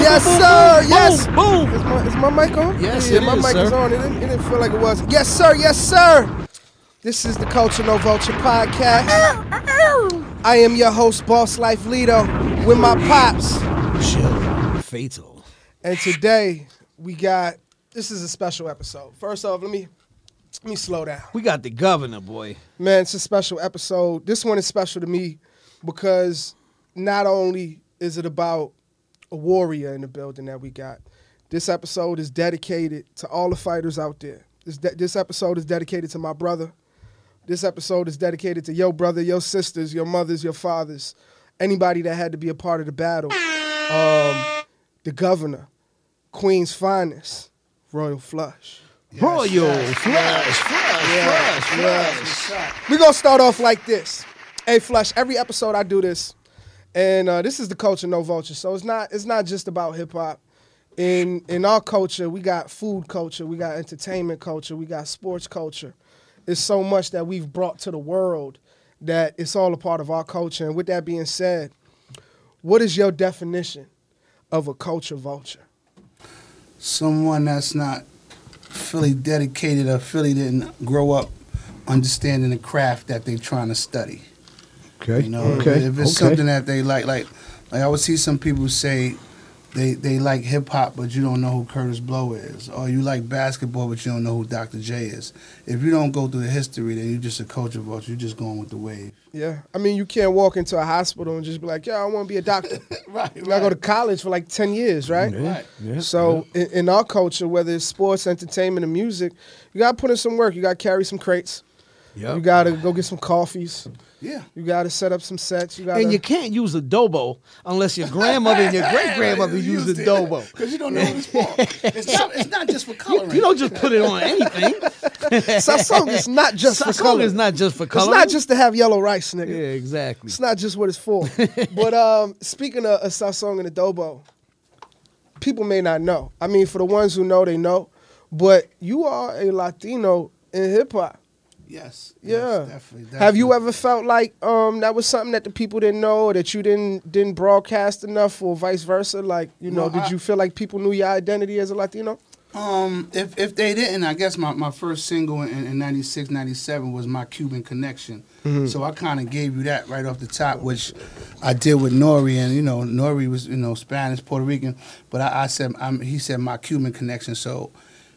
Yes, boom, sir. boom, yes. Boom. Is my, is my mic on? Yes, yeah, it my is, mic sir. is on. It didn't, it didn't feel like it was. Yes, sir. Yes, sir. This is the Culture No Vulture podcast. I am your host, Boss Life Lido, with my pops. Chill. Fatal. And today we got this is a special episode. First off, let me let me slow down. We got the governor, boy. Man, it's a special episode. This one is special to me because not only is it about a warrior in the building that we got, this episode is dedicated to all the fighters out there. This, de- this episode is dedicated to my brother. This episode is dedicated to your brother, your sisters, your mothers, your fathers, anybody that had to be a part of the battle. Um, the governor, Queen's finest, Royal Flush. Royal flush, flush, flush, flush. We're gonna start off like this. Hey Flush, every episode I do this. And uh, this is the culture no vulture. So it's not it's not just about hip hop. In in our culture, we got food culture, we got entertainment culture, we got sports culture. It's so much that we've brought to the world that it's all a part of our culture. And with that being said, what is your definition of a culture vulture? someone that's not fully dedicated or fully didn't grow up understanding the craft that they're trying to study. Okay. You know, okay. if it's okay. something that they like, like, like I would see some people say they they like hip hop, but you don't know who Kurtis Blow is, or you like basketball, but you don't know who Dr. J is. If you don't go through the history, then you're just a culture vulture. You're just going with the wave. Yeah. I mean, you can't walk into a hospital and just be like, yeah, I want to be a doctor. Right. You gotta go to college for like 10 years, right? Yeah, Right. yeah, So in, in our culture, whether it's sports, entertainment, or music, you gotta put in some work. You gotta carry some crates. yeah. You gotta go get some coffees. Yeah. You gotta set up some sets. You gotta. And you can't use adobo unless your grandmother and your great grandmother used adobo. Because you don't know what it's for. It's not, it's not just for coloring. You don't just put it on anything. Sazón is not just for Sazón color. is not just for coloring. It's not just to have yellow rice, nigga. Yeah, exactly. It's not just what it's for. but um, speaking of, of Sazón and adobo, people may not know. I mean, for the ones who know, they know. But you are a Latino in hip hop. Yes. Yeah. Yes, definitely, definitely. Have you ever felt like um that was something that the people didn't know or that you didn't didn't broadcast enough or vice versa? Like, you know, No, did I- you feel like people knew your identity as a Latino? Um, if if they didn't, I guess my, my first single in, in 96, 97 was my Cuban Connection. So I kind of gave you that right off the top, which I did with Nore, and you know Nore was you know Spanish, Puerto Rican, but I, I said I'm, he said my Cuban Connection. So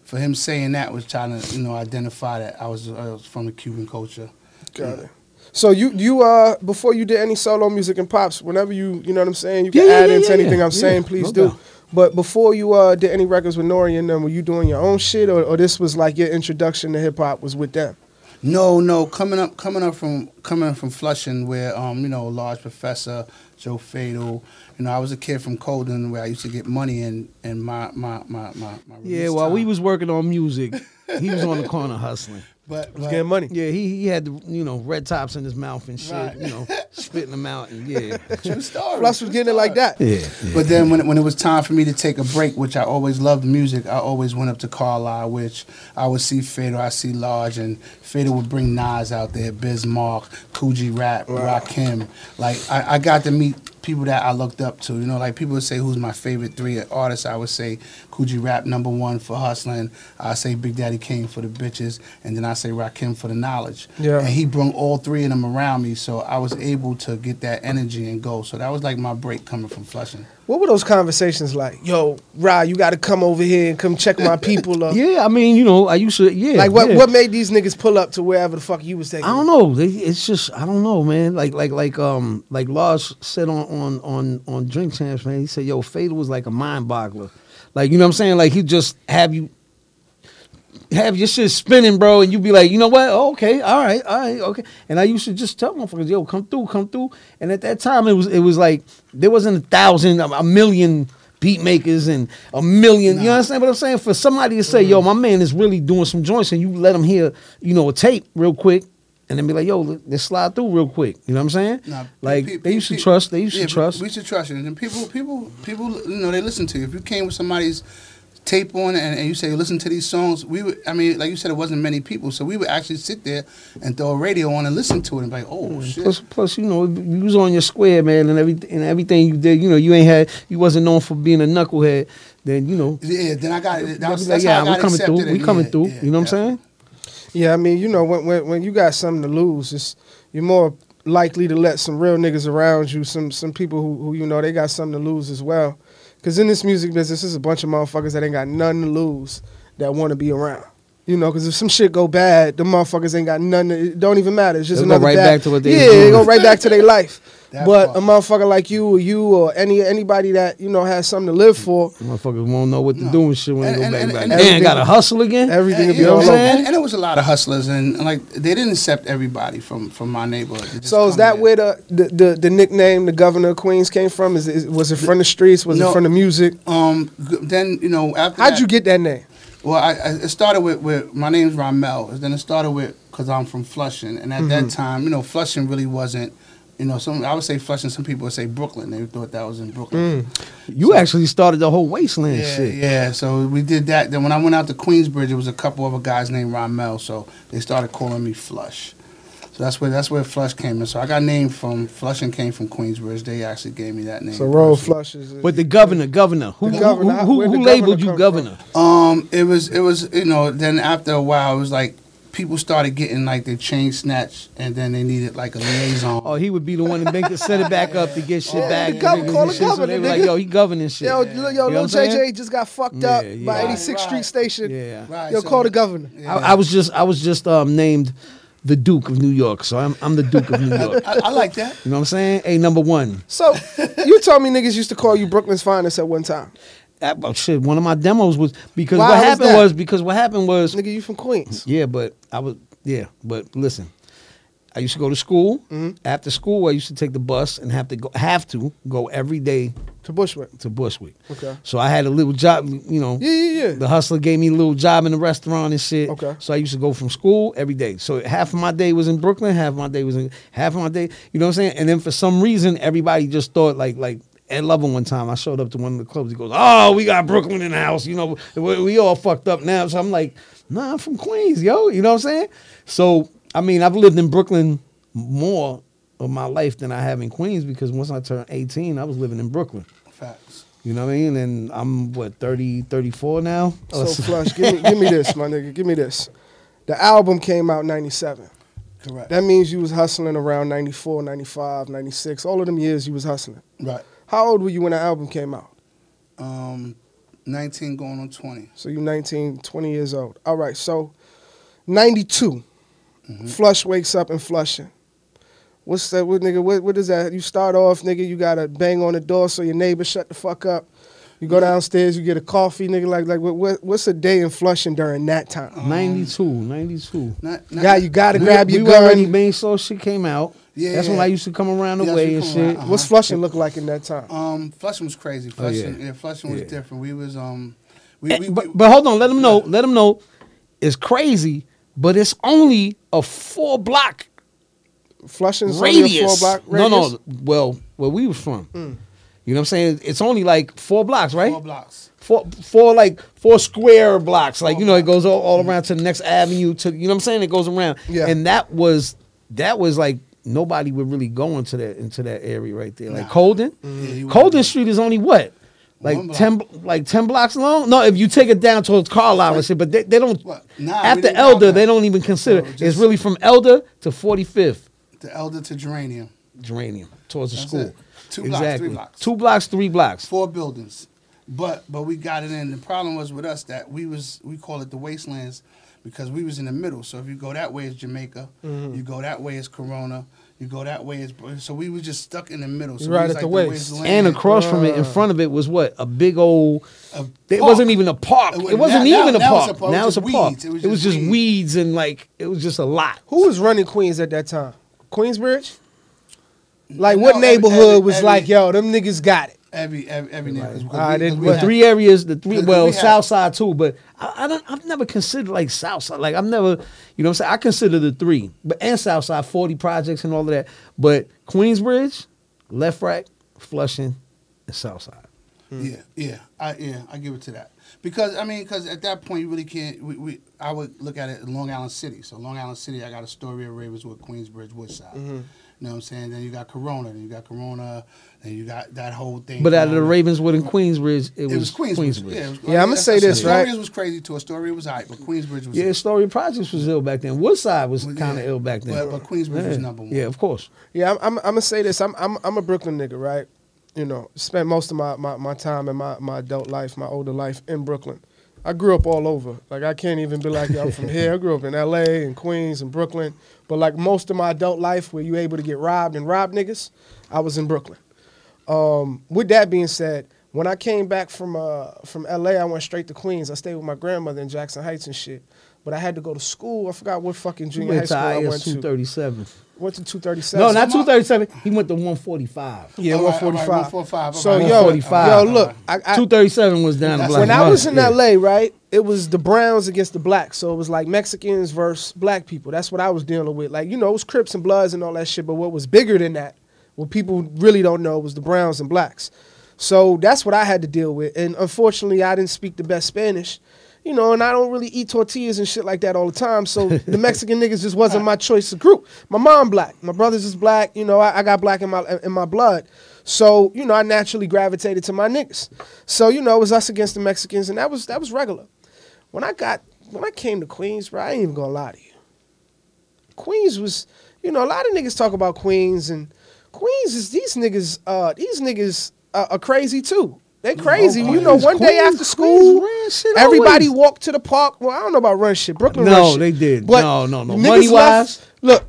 for him saying that was trying to you know identify that I was, I was from the Cuban culture. Got it. So you you uh before you did any solo music and pops, whenever you you know what I'm saying, you can Yeah, yeah, add yeah, into yeah, anything yeah. I'm saying, Yeah, please no do. doubt. But before you uh did any records with Nore and them, were you doing your own shit or, or this was like your introduction to hip hop was with them? No, no, coming up, coming up from coming up from Flushing, where um, you know, large professor Joe Fatal. You know, I was a kid from Colden where I used to get money and and my my my my. my Yeah, while we was working on music, he was on the corner hustling. but, Was but getting money. Yeah, he he had the, you know red tops in his mouth and shit. Right. You know, spitting them out and yeah. true story. Plus was true getting it like that. Yeah. But then when, when it was time for me to take a break, which I always loved music, I always went up to Carlisle, which I would see Fatal, I see Large, and Fatal would bring Nas out there, Biz Markie, Coogee Rap, Rakim. Like I, I got to meet people that I looked up to. You know, like people would say who's my favorite three artists. I would say Kool G Rap number one for hustling. I say Big Daddy Kane for the bitches, and then I say Rakim for the knowledge. Yeah. And he brought all three of them around me, so I was able to get that energy and go. So that was like my break coming from Flushing. What were those conversations like? Yo, Ra, you gotta come over here and come check my people up. Yeah, I mean, you know, I used to yeah. Like what yeah. what made these niggas pull up to wherever the fuck you was taking? I don't know. They, it's just I don't know, man. Like like like um like Large said on on on on Drink Champs, man. He said, "Yo, Fatal was like a mind boggler. Like you know what I'm saying? Like he just have you have your shit spinning, bro, and you be like, you know what? Oh, okay, all right, all right, okay. And I used to just tell motherfuckers, yo, come through, come through. And at that time, it was it was like there wasn't a thousand, a, million beat makers and a million. You understand what I'm saying? But I'm saying for somebody to say, yo, mm-hmm. my man is really doing some joints, and you let him hear, you know, a tape real quick. And then be like, yo, let- let's slide through real quick. You know what I'm saying? Nah, like pe- they used to pe- trust. They used yeah, to trust. We should trust you. And people, people, people, you know, they listen to you. If you came with somebody's tape on and, and you say listen to these songs, we would. I mean, like you said, it wasn't many people, so we would actually sit there and throw a radio on and listen to it and be like, oh shit. Plus, plus, you know, you was on your square, man, and everything, and everything you did. You know, you ain't had, you wasn't known for being a knucklehead. Then you know, Yeah, then I got it. That was, like, that's yeah, how I we got coming through. We coming yeah, through. yeah, you know what I'm saying? Yeah, I mean, you know, when when when you got something to lose, it's you're more likely to let some real niggas around you, some some people who, who you know they got something to lose as well. Cause in this music business, there's a bunch of motherfuckers that ain't got nothing to lose that want to be around. You know, cause if some shit go bad, the motherfuckers ain't got nothing. To, it don't even matter. It's just They'll go another right bad- back to what they yeah, they go right back to their life. That but part. a motherfucker like you or you or any anybody that you know has something to live for, Motherfuckers won't know what to No. do and shit when And- they and- go back. and- back. and Damn, everything- got to hustle again. everything will And, be you know, all what I'm saying? and, and it was a lot of hustlers, and like they didn't accept everybody from from my neighborhood. So is that here. where the, the, the, the nickname the governor of Queens came from? Is, is was it from the streets? Was No. it from the music? Um. Then you know after. How'd that- you get that name? Well, I, I it started with, with my name's Ramel. Then it started with because I'm from Flushing, and at Mm-hmm. that time, you know, Flushing really wasn't. You know, some I would say Flushing. Some people would say Brooklyn. They thought that was in Brooklyn. Mm. You actually started the whole wasteland Yeah, shit. yeah. So we did that. Then when I went out to Queensbridge, it was a couple other guys named Ramel. So they started calling me Flush. So that's where that's where Flush came in. So I got named from Flushing came from Queensbridge. They actually gave me that name. So roll personally. flushes. But the governor, governor, who, The who- governor, who, who, who labeled governor you come governor? Um, it was it was you know. Then after a while, it was like people started getting like their chain snatched, and then they needed like a liaison. Oh, he would be the one to make it set it back up to get shit Yeah, back. the gov- call the shit. So they were like, nigga. yo, he governing shit. yo, yo, You know Lil saying? JJ just got fucked up Yeah, by 86th Right, Street right. Station. Yeah. Right, Yo, so- call the governor. Yeah. I, I was just, I was just um, named the Duke of New York, so I'm, I'm the Duke of New York. I, I like that. You know what I'm saying? A number one. So you told me niggas used to call you Brooklyn's finest at one time. That, well, shit, one of my demos was because Why what happened that? was because what happened was Nigga, you from Queens. Yeah, but I was yeah, but listen. I used to go to school. Mm-hmm. After school, I used to take the bus and have to go have to go every day To Bushwick. to Bushwick. Okay. So I had a little job, you know. Yeah, yeah, yeah. The hustler gave me a little job in the restaurant and shit. Okay. So I used to go from school every day. So half of my day was in Brooklyn, half of my day was in half of my day, you know what I'm saying? And then for some reason everybody just thought like like Ed Lover one time I showed up to one of the clubs. He goes, "Oh, we got Brooklyn in the house. You know, we, we all fucked up now." So I'm like, "Nah, I'm from Queens, yo." You know what I'm saying? So I mean, I've lived in Brooklyn more of my life than I have in Queens because once I turned 18, I was living in Brooklyn. Facts. You know what I mean? And I'm what 30, 34 now. So flush, give me, give me this, my nigga. Give me this. The album came out 97. Correct. That means you was hustling around 94, 95, 96. All of them years you was hustling. right. How old were you when the album came out? Um, 19 going on 20. So you're 19, 20 years old. All right, so 92. Mm-hmm. Flush wakes up in Flushing. What's that, what, nigga? What, what is that? You start off, nigga, you gotta bang on the door so your neighbor shut the fuck up. You go downstairs, you get a coffee, nigga. Like, like, what, what, what's a day in Flushing during that time? 92, 92. Not, not, Yeah, you gotta We- grab we your were already gun. main source shit came out. Yeah, That's when. I used to come around the Yeah, way and that's when you shit. What's Flushing look like in that time? Um, Flushing was crazy. Oh, yeah. Flushing, yeah. Flushing was different. We was um, we, Eh, we, but, we- but hold on, let them know. Let them know. It's crazy, but it's only a four block Flushing's only a radius. four block No, radius. no. Well, where we was from. You know what I'm saying? It's only like four blocks, right? four blocks. four, four like four square blocks. Like you know, it goes all, all around to the next avenue. To you know what I'm saying? It goes around. Yeah. And that was that was like nobody would really go into that into that area right there. Like Nah. Colden. Colden. Street is only what. Like One block. ten, like ten blocks long. No, if you take it down towards Carlisle and shit, but they, they don't. What? Nah, after Elder, they don't even consider. So it's really from Elder to Forty Fifth The elder to geranium. Geranium towards the That's school. it. Two blocks, three blocks. Two blocks, three blocks. Four buildings. But but we got it in. The problem was with us that we was we call it the wastelands because we was in the middle. So if you go that way is Jamaica, Mm-hmm. you go that way is Corona, you go that way so we was just stuck in the middle. So right was at the like waist. And across from it, in Uh. front of it, was what a big old. A It wasn't even a park. It It, was- wasn't now- even now- a now it's park. a park. It Now was it's a just park. It was It was just just weeds. weeds and like it was just a lot. Who was running Queens at that time? Queensbridge? Like No, what every- neighborhood every- was every- like, yo, them niggas got it. Every every every nigga. because Ah, we- then because we what The had- three areas, the three well, we had- South Side too, but I, I don't. I've never considered like South Side. Like I've never, you know, what I'm saying I consider the three, but and South Side, forty projects and all of that. But Queensbridge, LeFrak, Flushing, and South Side. Yeah, yeah, I yeah, I give it to that because I mean, because at that point you really can't. We, we I would look at it in Long Island City. So Long Island City, I got a story of Ravenswood, Queensbridge, Woodside. Mm-hmm. You know what I'm saying? Then you got Corona, then you got Corona, then you got that whole thing. But out of the. Ravenswood and Queensbridge, it, it was Queensbridge. Yeah, it was, Yeah, I'ma say this, Astoria right? was crazy too. Astoria was high, but Queensbridge was Yeah, Story Projects was ill back then. Woodside was Well, kind of yeah. ill back then. But- but Queensbridge was number one. Yeah, of course. Yeah, I'm, I'm, I'm gonna say this. I'm, I'm, I'm a Brooklyn nigga, right? You know, spent most of my, my, my time in my, my adult life, my older life in Brooklyn. I grew up all over. Like I can't even be like, I'm from here. I grew up in L.A. and Queens and Brooklyn. But like most of my adult life, where you able to get robbed and rob niggas, I was in Brooklyn. Um, with that being said, when I came back from uh, from LA, I went straight to Queens. I stayed with my grandmother in Jackson Heights and shit. But I had to go to school. I forgot what fucking He junior high went to school I IS went to. 237. Went to 237. No, not 237. He went to 145. Yeah, all 145. right, 145, So all right. yo, 145. yo, look, I, I, 237 was down the block. when I was in Yeah. LA, right, it was the Browns against the blacks. So it was like Mexicans versus black people. That's what I was dealing with. Like, you know, it was Crips and Bloods and all that shit. But what was bigger than that, what people really don't know, was the Browns and blacks. So that's what I had to deal with. And unfortunately, I didn't speak the best Spanish. You know, and I don't really eat tortillas and shit like that all the time. So the Mexican niggas just wasn't my choice of group. My mom black, my brothers is black. You know, I, I got black in my in my blood. So you know, I naturally gravitated to my niggas. So you know, it was us against the Mexicans, and that was that was regular. When I got when I came to Queens, bro, I ain't even gonna lie to you. Queens was, you know, a lot of niggas talk about Queens, and Queens is these niggas. Uh, these niggas uh, are crazy too. They crazy. you know, Queens- one day after school, Queens ran shit everybody always. walked to the park. Well, I don't know about run shit. Brooklyn No, run shit. they did. But No, no, no. Money-wise? Look,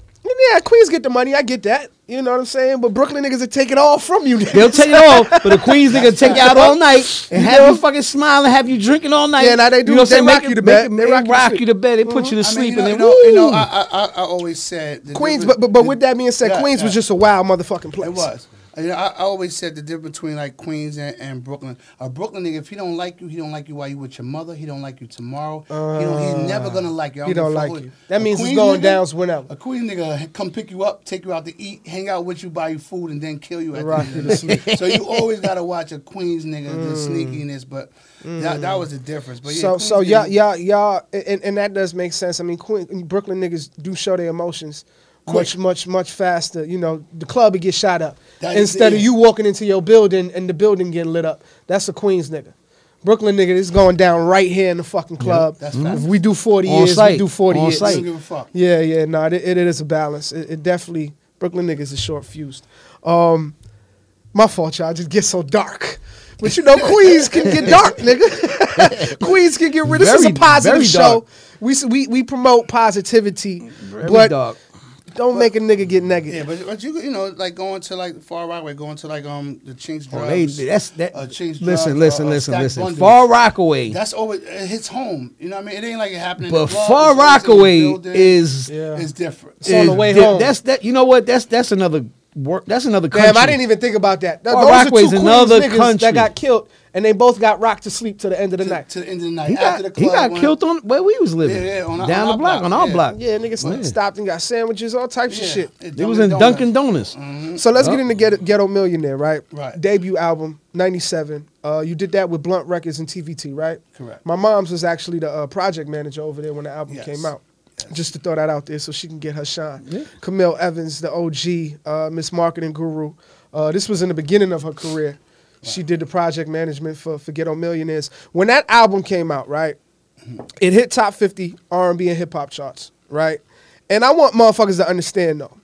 yeah, Queens get the money. I get that. You know what I'm saying? But Brooklyn niggas will take it all from you. They'll take it all, but the Queens nigga take you out all night and You have know? you fucking smile and have you drinking all night. Yeah, now they do. You know what They I'm saying? rock you to bed. They rock you to rock you to bed. They put mm-hmm. you to I sleep mean, and you then know, you know, woo. I, I, I always said Queens, difference- but but, but the- with that being said, Yeah, Queens was just a wild motherfucking place. It was. You know, I, I always said the difference between like Queens and, and Brooklyn. A Brooklyn nigga, if he don't like you, he don't like you while you with your mother. He don't like you tomorrow. he don't, he's uh, never gonna like you. He don't like you. That a means it's Queens going nigga- downs whenever. A Queen nigga come pick you up, take you out to eat, hang out with you, buy you food, and then kill you at Rock the end of the. So you always gotta watch a Queens nigga, the mm. sneakiness. But mm. that, that was the difference. But yeah, so Queens so y'all y'all y'all and, and that does make sense. I mean, Queen, Brooklyn niggas do show their emotions much Quick. much much faster. You know, the club would get shot up That is- instead of you walking into your building and the building getting lit up. That's a Queens nigga. Brooklyn nigga is going down right here in the fucking club. that's if we do forty On years, we do forty On years. Site. don't give a fuck. Yeah, yeah, no, it, it is a balance. It, it definitely Brooklyn niggas is short fused. Um, my fault, y'all. Just get so dark. But you know, Queens can get dark, nigga. Queens can get rid. This is a positive show. We we we promote positivity, Very but dark. Don't make a nigga get Yeah, negative. but, but you you know like going to like Far Rockaway, going to like um the Chinks Oh, they, that's that. uh, Chinks listen, drugs, listen, uh, uh, listen, Stack listen. Bundles. Far Rockaway, That's always it hits home. You know what I mean? It ain't like it happened. in but the club, Far it's always in the Rockaway building. is Yeah. It's different. It's on the way di- home. That's that. You know what? That's that's another work. That's another country. Damn, I didn't even think about that. Far Those Rockaway's are two another country. that got killed, and they both got rocked to sleep to the end of the to, night. to the end of the night. He After got, the he got killed on where we was living. Yeah, yeah, on our- down on the block, our on our yeah. block. Yeah, niggas Yeah. stopped and got sandwiches, all types Yeah, of shit. it They was Dunkin' in Dunkin' Donuts. Donuts. So let's get Yup. into Ghetto, Ghetto Millionaire, right? Right. Debut album, 97. Uh, you did that with Blunt Records and TVT, right? Correct. My mom's was actually the uh, project manager over there when the album Yes. came out. Just to throw that out there so she can get her shine. Camille Evans, the OG, uh, Miss Marketing Guru. Uh, this was in the beginning of her career. She did the project management for, for Ghetto Millionaires. When that album came out, right, it hit top 50 R&B and hip hop charts, right? And I want motherfuckers to understand though,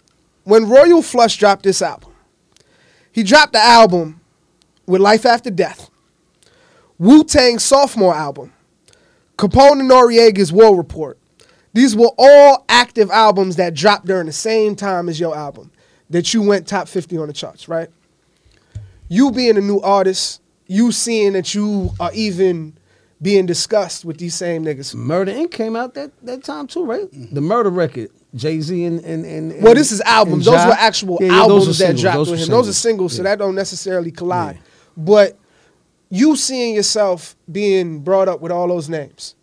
when Royal Flush dropped this album, he dropped the album with Life After Death, Wu Tang sophomore album, Capone and Noreaga's War Report. These were all active albums that dropped during the same time as your album that you went top 50 on the charts, right? You being a new artist, you seeing that you are even being discussed with these same niggas. Murder Inc. came out that, that time too, right? The Murder record. Jay Z and, and, and Well, this is albums. Those Ja. were actual Yeah, yeah, albums that singles. dropped Those with him. Those are singles, so that don't necessarily collide. But you seeing yourself being brought up with all those names,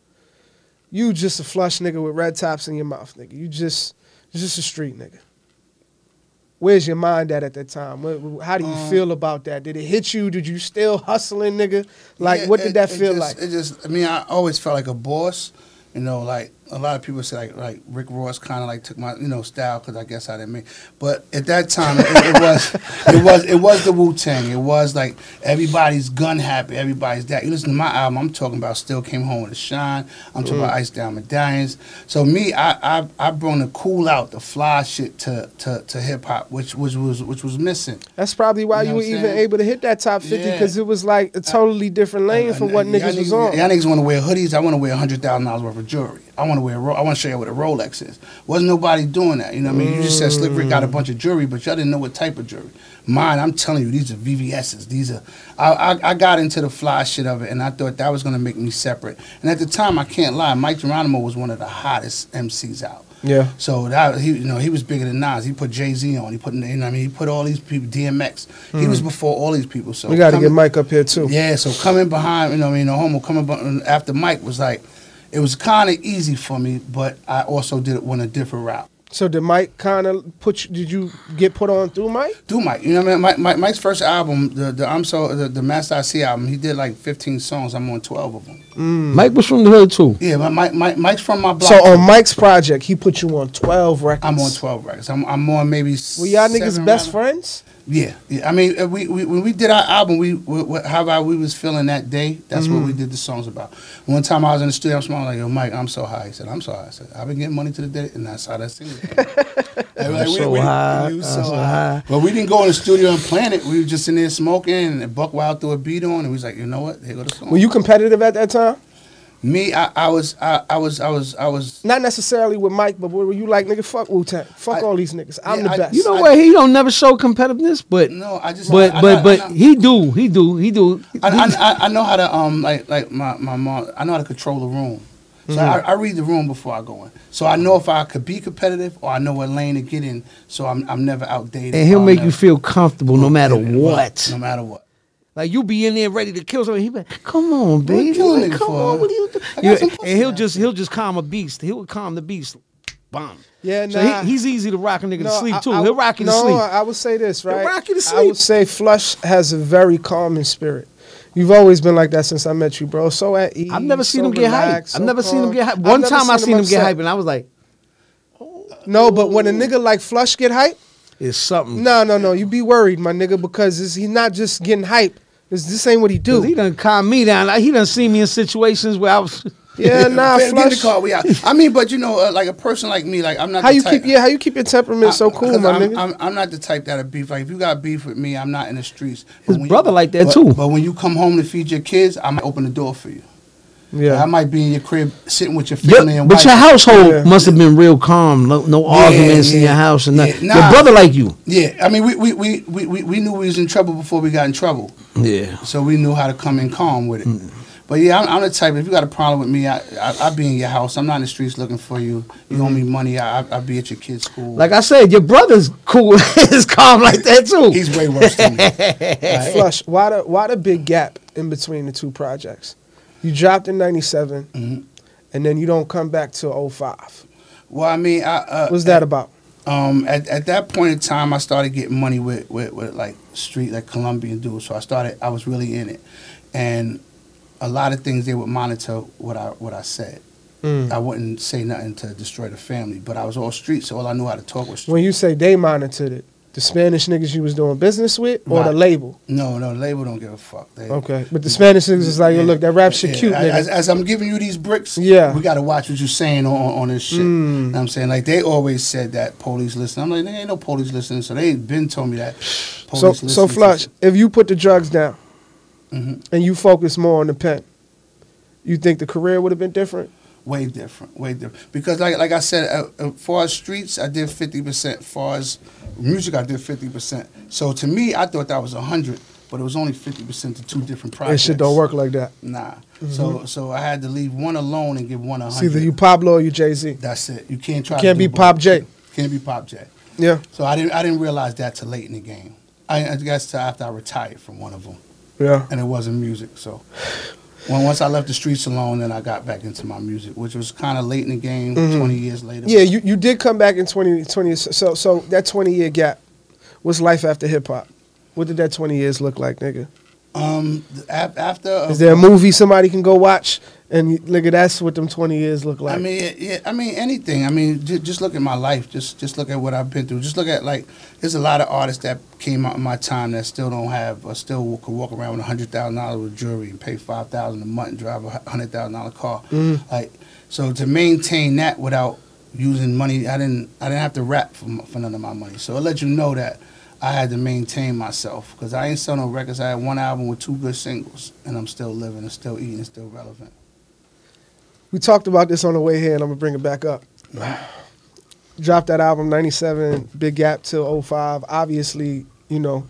you just a flush nigga with red tops in your mouth, nigga. You just, just a street nigga. Where's your mind at at that time? How do you Um, feel about that? Did it hit you? Did you still hustling, nigga? Like, Yeah, what did it- that it feel just- like? It just, I mean, I always felt like a boss. You know, like a lot of people say, like like Rick Ross kind of like took my you know style because I guess I didn't make. But at that time, it, it was it was it was the Wu Tang. It was like everybody's gun happy, everybody's that. You listen to my album, I'm talking about Still Came Home with a Shine. I'm talking Mm. about Ice Down Medallions. So me, I I I brought the cool out, the fly shit to to, to hip hop, which was was which was missing. That's probably why You you, were I'm even able to hit that top 50 Yeah. because it was like a totally different lane from what y'all niggas was on. Y'all niggas want to wear hoodies. I want to wear hundred thousand dollars worth of jewelry. I want to wear. a Ro- I want to show you what a Rolex is. Wasn't nobody doing that. You know what I mean? You just said Slick Rick mm. got a bunch of jewelry, but y'all didn't know what type of jewelry. Mine, I'm telling you, these are VVS's. These are. I, I, I got into the fly shit of it, and I thought that was gonna make me separate. And at the time, I can't lie, Mic Geronimo was one of the hottest MCs out. Yeah. So that he, you know, he was bigger than Nas. He put Jay Z on. He put, you know, what I mean, he put all these people. DMX. He was mm. before all these people. So we got to get Mike up here too. yeah, so coming behind, you know, what I mean, the homo coming after Mike was like, it was kind of easy for me, but I also did it on a different route. So did Mike kind of put you, did you get put on through Mike? Through Mike, you know what I mean? Mike, Mike, Mike's first album, the the I'm so the, the Master I See album, he did like 15 songs. I'm on 12 of them. Mm. Mike was from the hood too. Yeah, but Mike, Mike, Mike's from my block. So on. Mike's project, he put you on 12 records. I'm on 12 records. I'm, I'm on maybe. Were y'all seven niggas best rather. friends? Yeah, yeah. I mean, uh, we, we when we did our album, we, we we- how about we was feeling that day. That's what Mm-hmm. we did the songs about. One time I was in the studio, I'm smiling like, "Yo, Mike, I'm so high." He said, "I'm so high." I said, "I've been getting money to the day," and that's how that scene. I'm I'm so high, We, was I'm so high. But we didn't go in the studio and plan it. We were just in there smoking, and Buck Wild threw a beat on, and we was like, "You know what? Here go the song." Were you competitive at that time? Me, I, I was, I, I was, I was, I was. Not necessarily with Mike, but were you like, nigga, fuck Wu Tang. Fuck I- all these niggas. I'm Yeah, the I- best. You know I- what? He don't never show competitiveness, but No, I just. but I, I but know- but I he do he do he do. I, I, I- I know how to um like like my, my mom I know how to control the room. So I, I read the room before I go in. So I know if I could be competitive or I know what lane to get in. So I'm I'm never outdated. and he'll I'll make never- you feel comfortable no matter what. No matter what. Like you be in there ready to kill somebody. He be like, "Come on, baby, like, come for, on, what are you doing?" I and he'll just he'll just calm a beast. He'll calm the beast. Bomb. Yeah, So he, he's easy to rock a nigga to sleep too. I- he'll rock you to sleep. no, sleep. I would say this, He'll right? rock you to I would say Flush has a very calming spirit. You've always been like that since I met you, bro. So at ease. I've never seen so him get hyped. relaxed, I've so never seen him get hyped. One time I seen him get upset. hyped, and I was like, No, but when a nigga like Flush get hyped, "It's something." no, no, no, you be worried, my nigga, because it's, he's not just getting hype. This, this ain't what he do. He done calm me down. Like, he done seen me in situations where I was. yeah, nah, Fam, get in the car. We out. I mean, but you know, uh, like a person like me, like I'm not. How the you type, keep yeah? How you keep your temperament so cool, my I'm, nigga? I'm, I'm not the type that'll beef. Like if you got beef with me, I'm not in the streets. But His when you- brother like that but- too. But when you come home to feed your kids, I might open the door for you. Yeah, I might be in your crib sitting with your Yeah, family and but wife. your household Yeah. must have been real calm. No, no arguments in yeah, your house and nothing. yeah. Your Nah. brother like you. Yeah, I mean, we, we, we, we, we, we knew we was in trouble before we got in trouble, Yeah. so we knew how to come in calm with it. Mm. But yeah, I'm, I'm the type. If you got a problem with me, I, I I be in your house. I'm not in the streets looking for you. You owe mm. me money. I I, I be at your kid's school. Like I said, your brother's cool. He's calm like that too. he's way worse than me. Flush. Why the why the big gap in between the two projects? You dropped in '97, Mhm. and then you don't come back till 05. Well, I mean, I, uh, What's that about? um, at, at that point in time, I started getting money with, with, with like street, like Colombian dudes. So I started, I was really in it. And a lot of things they would monitor what I, what I said. Mm. I wouldn't say nothing to destroy the family, but I was all street, so all I knew how to talk was street. When you say they monitored it, the Spanish niggas you was doing business with, or the label? No, no, the label don't give a fuck. They, Okay, but the Spanish niggas is like, yo, look, that rap shit Yeah, cute, As, nigga. as I'm giving you these bricks, Yeah. we got to watch what you're saying on, on this shit. Mm. You know what I'm saying? Like, they always said that police listen. I'm like, there ain't no police listening, so they ain't been told me that. Police So, so Flush, if you put the drugs down Mhm. and you focus more on the pen, you think the career would have been different? Way different, way different. Because like like I said, uh, uh, far as streets, I did fifty percent. Far as music, I did fifty percent. So to me, I thought that was hundred, but it was only fifty percent to two different That projects. shit don't work like that. Nah. Mm-hmm. So so I had to leave one alone and give one a It's hundred. either you Pablo or you Jay Z. That's it. You can't try. You can't be both. Pop J. Can't be Pop J. Yeah, So I didn't I didn't realize that till late in the game. I, I guess after I retired from one of them, yeah. and it wasn't music. So when once I left the streets alone, then I got back into my music, which was kind of late in the game. Mhm. Twenty years later. Yeah, you, you did come back in 2020. so, so that 20 year gap, What's life after hip hop? What did that 20 years look like, nigga? Um, after uh, Is there a movie somebody can go watch? And you- nigga, that's what them 20 years look like. I mean, yeah, I mean anything. I mean, just, just look at my life. Just just look at what I've been through. Just look at like, there's a lot of artists that came out in my time that still don't have, or still could walk around with a hundred thousand dollars with jewelry and pay five thousand a month and drive a hundred thousand dollar car. Mhm. Like, so to maintain that without using money, I didn't I didn't have to rap for for none of my money. So it let you know that. I had to maintain myself because I ain't sell no records. I had one album with two good singles, and I'm still living and still eating and still relevant. We talked about this on the way here, and I'm gonna bring it back up. Dropped that album 97, Big Gap till 05. Obviously, you know,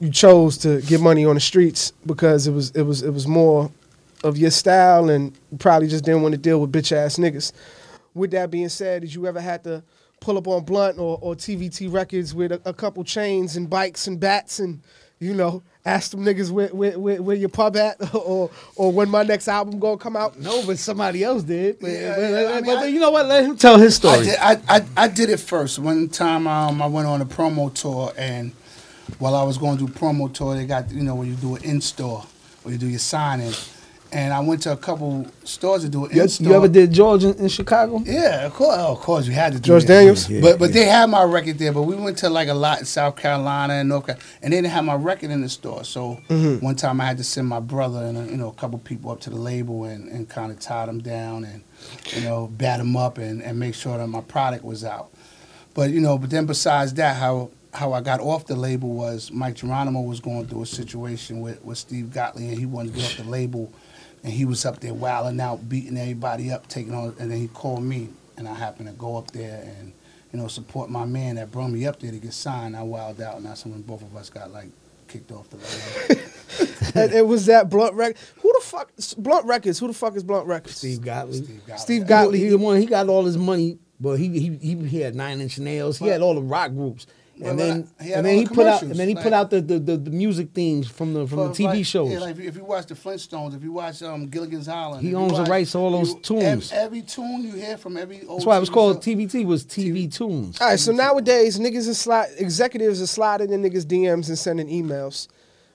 you chose to get money on the streets because it was it was it was more of your style and you probably just didn't want to deal with bitch ass niggas. With that being said, did you ever had to pull up on Blunt or, or TVT Records with a, a couple chains and bikes and bats and you know ask them niggas where where, where, where your pub at or or when my next album gonna come out? No, but somebody else did. But, Yeah, but- yeah, but- I mean, but I- you know what? Let him tell his I story. did, I, I, I did it first. One time um, I went on a promo tour, and while I was going to do promo tour, they got, you know, when you do an in store, where you do your signing. And I went to a couple stores to do it. You, you ever did George in, in Chicago? Yeah, of course, oh, of course, we had to do George it. Daniels? Yeah, but but yeah. they had my record there. But we went to like a lot in South Carolina and North Carolina, and they didn't have my record in the store. So one time I had to send my brother and uh, you know a couple people up to the label and, and kind of tie them down and you know bat them up and, and make sure that my product was out. But you know, but then besides that, how how I got off the label was Mic Geronimo was going through a situation with, with Steve Gottlieb and he wanted to get off the label and he was up there wilding out, beating everybody up, taking on and then he called me and I happened to go up there and, you know, support my man that brought me up there to get signed. I wilded out and that's when both of us got like kicked off the label. And it was that Blunt Record. Who the fuck Blunt Records? Who the fuck is Blunt Records? Steve Gottlieb. Steve Gottlieb. Steve He- Gottlieb. He, the one. He got all his money, but he he he, he had Nine Inch Nails. He Well- had all the rock groups. Well, And then, he and then he the put out, and then he like- put out the, the, the, the music themes from the from the TV like- shows. Yeah, like if you, watch the Flintstones, if you watch um, Gilligan's Island, He if you owns the watch- rights to all those you- tunes. Every, every tune you hear from every old That's why it was called show- TVT. Was TV Tunes. All right, so nowadays niggas are slide executives are sliding in niggas DMs and sending emails.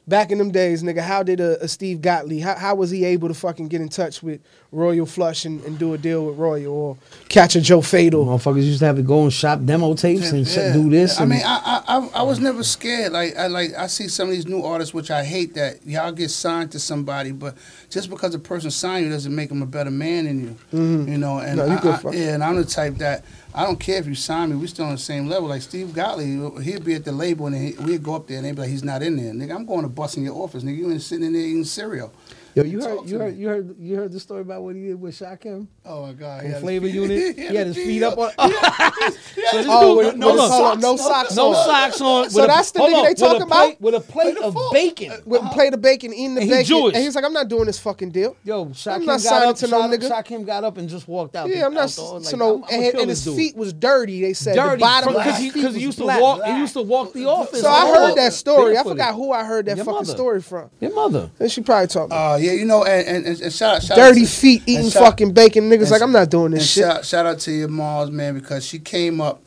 Back in them days, nigga, how did a, a Steve Gottlieb? How, how was he able to fucking get in touch with Royal Flush and, and do a deal with Royal or catch a Joe Fatal? Motherfuckers used to have to go and shop demo tapes and sh- Yeah. do this. I and- mean, I, I I I was never scared. Like I like I see some of these new artists, which I hate that y'all get signed to somebody, but just because a person signed you doesn't make them a better man than you. Mm-hmm. You know, and No, you I, good, I- fuck. yeah, and I'm the type that I don't care if you sign me. We still on the same level. Like Steve Gottlieb, he'd be at the label and he, we'd go up there and they'd be like, he's not in there. Nigga, I'm going to bust in your office. Nigga, you ain't sitting in there eating cereal. Yo, you Talk heard, you heard, you heard, you heard the story about what he did with Shakim Oh my God. from he had his Flavor feet- Unit. He had his feet up on. So this Oh, dude- with- no, with no, his- hold on, socks, no socks no on. socks on. So a- that's the hold nigga on, they with talking about? with a plate of bacon. With a plate of bacon, eating the And he bacon, Jewish. and he's like, "I'm not doing this fucking deal." Yo, Shakim not got signing up. to no Shakim, nigga. Shakim got up and just walked out. Yeah, the, I'm not. out the- like, so no, and, and his dude. feet was dirty. They said the bottom because he, feet cause he was used to walk. He used to walk the office. So I heard that story. I forgot who I heard that fucking story from. Your mother. And she probably talked about Uh, yeah, you know, and, and, and shout out, dirty feet eating fucking bacon. Niggas like I'm not doing this and shit. Shout, shout out to your mom's man because she came up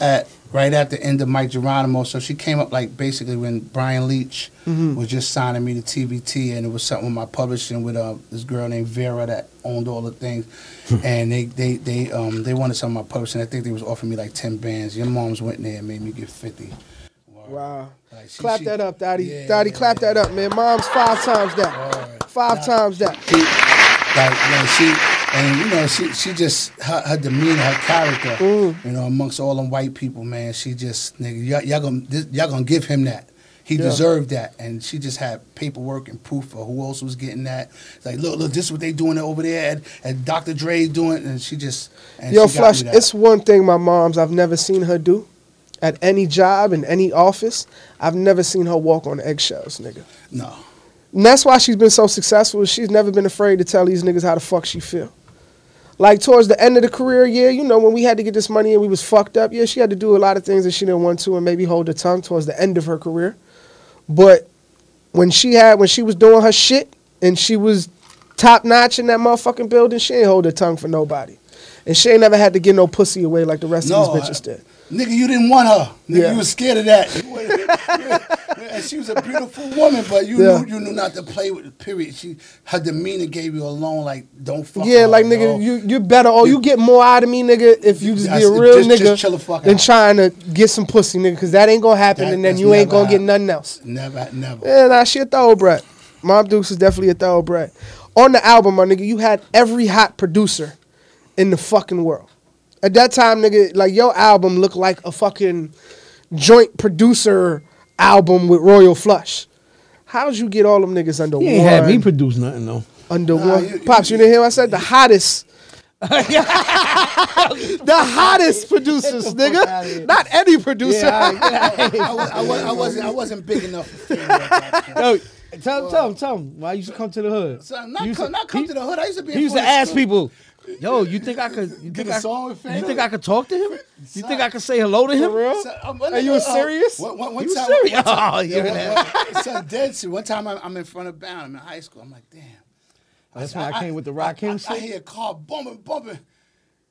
at right at the end of Mic Geronimo. So she came up like basically when Brian Leach Mm-hmm. was just signing me to TVT, and it was something with my publishing with uh, this girl named Vera that owned all the things, and they they they um they wanted some of my publishing. I think they was offering me like ten bands. Your mom's went there and made me get fifty. Wow. Like, she- clap she- that up, Daddy. Yeah, Daddy, yeah, clap that up, man. Mom's five times that. Alright. Five times that. she, like, you know, she, and you know, she, she just her, her demeanor, her character, Mm. you know, amongst all them white people, man, she just, nigga, y'all, y'all gonna, this, y'all gonna give him that. He Yeah. deserved that, and she just had paperwork and proof of who else was getting that. It's like, look, look, this is what they doing over there, and, and Dr. Dre's doing, and she just, and Yo, she got me Flush, that. it's one thing my mom's I've never seen her do at any job in any office. I've never seen her walk on eggshells, nigga. no, And that's why she's been so successful. She's never been afraid to tell these niggas how the fuck she feel. Like towards the end of the career, yeah, you know, when we had to get this money and we was fucked up, yeah, she had to do a lot of things that she didn't want to and maybe hold her tongue towards the end of her career. But when she had when she was doing her shit and she was top notch in that motherfucking building, she ain't hold her tongue for nobody. And she ain't never had to get no pussy away like the rest No, of these I- bitches did. Nigga, you didn't want her. Nigga, Yeah. you was scared of that. And she was a beautiful woman, but you Yeah. knew you knew not to play with. it, Period. She her demeanor gave you a loan like don't fuck. Yeah, like nigga, yo. you you better or you get more out of me, nigga, if you just be a real just- nigga just the than out. trying to get some pussy, nigga, because that ain't gonna happen, That- and then you ain't gonna get nothing else. never, never. Yeah, nah, she a thoroughbred. Mom Dukes is definitely a thoroughbred. On the album, my nigga, you had every hot producer in the fucking world. At that time, nigga, like your album looked like a fucking joint producer album with Royal Flush. How'd you get all them niggas under He one? ain't had me produce nothing though. under Nah, one. you- Pops, you didn't hear what I said? The hottest. the hottest producers, nigga. Not any producer. Yeah, all right. I, was, I, was, I wasn't I wasn't big enough for Fade at that point. Yo, tell him, tell him, tell him. Why you used to come to the hood? So, not come, to- not come he- to the hood. I used to be. He in used to ask school. people, "Yo, you think I could? You think a I? song with You think I could talk to him? You think I could say hello to him? For real? So, um, Are you uh, serious? One, one, one You time, serious? One time, Oh, you're yeah, one, one, son, dead serious. One time I'm, I'm in front of Bound. I'm in high school. I'm like, damn. That's when I came with the Rakim I, I, shit? hear a car bumping, bumping.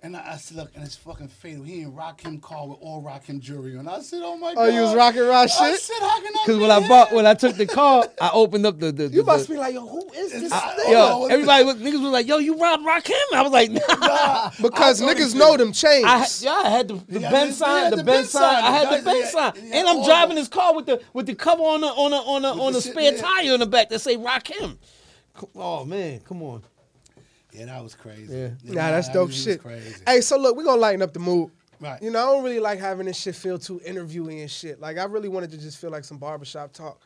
And I, I said, look, and it's fucking fatal. He in Rakim car with all Rakim jewelry on. I said, oh my god. Oh, you was rocking Rock shit. I shit? said, how can I Because be when I here? bought, when I took the car, I opened up the the. the You must the- be like, yo, who is this? I- nigga? Yo, everybody was, niggas was like, "Yo, you robbed Rakim?" I was like, "Nah." Nah, Because niggas you. know them chains. I had, yeah, I had the, the Yeah, Ben they- sign, the, the Ben Ben sign. sign. I had the Guys, Ben sign, yeah, and I'm all driving the- this car with the with the cover on the on a on a on the spare tire in the back that say Rakim. Co- Oh man, come on. Yeah, that was crazy. Yeah. Nah, that's that dope was- was shit. Crazy. Hey, so look, we're gonna lighten up the mood. Right. You know, I don't really like having this shit feel too interviewing and shit. Like I really wanted to just feel like some barbershop talk.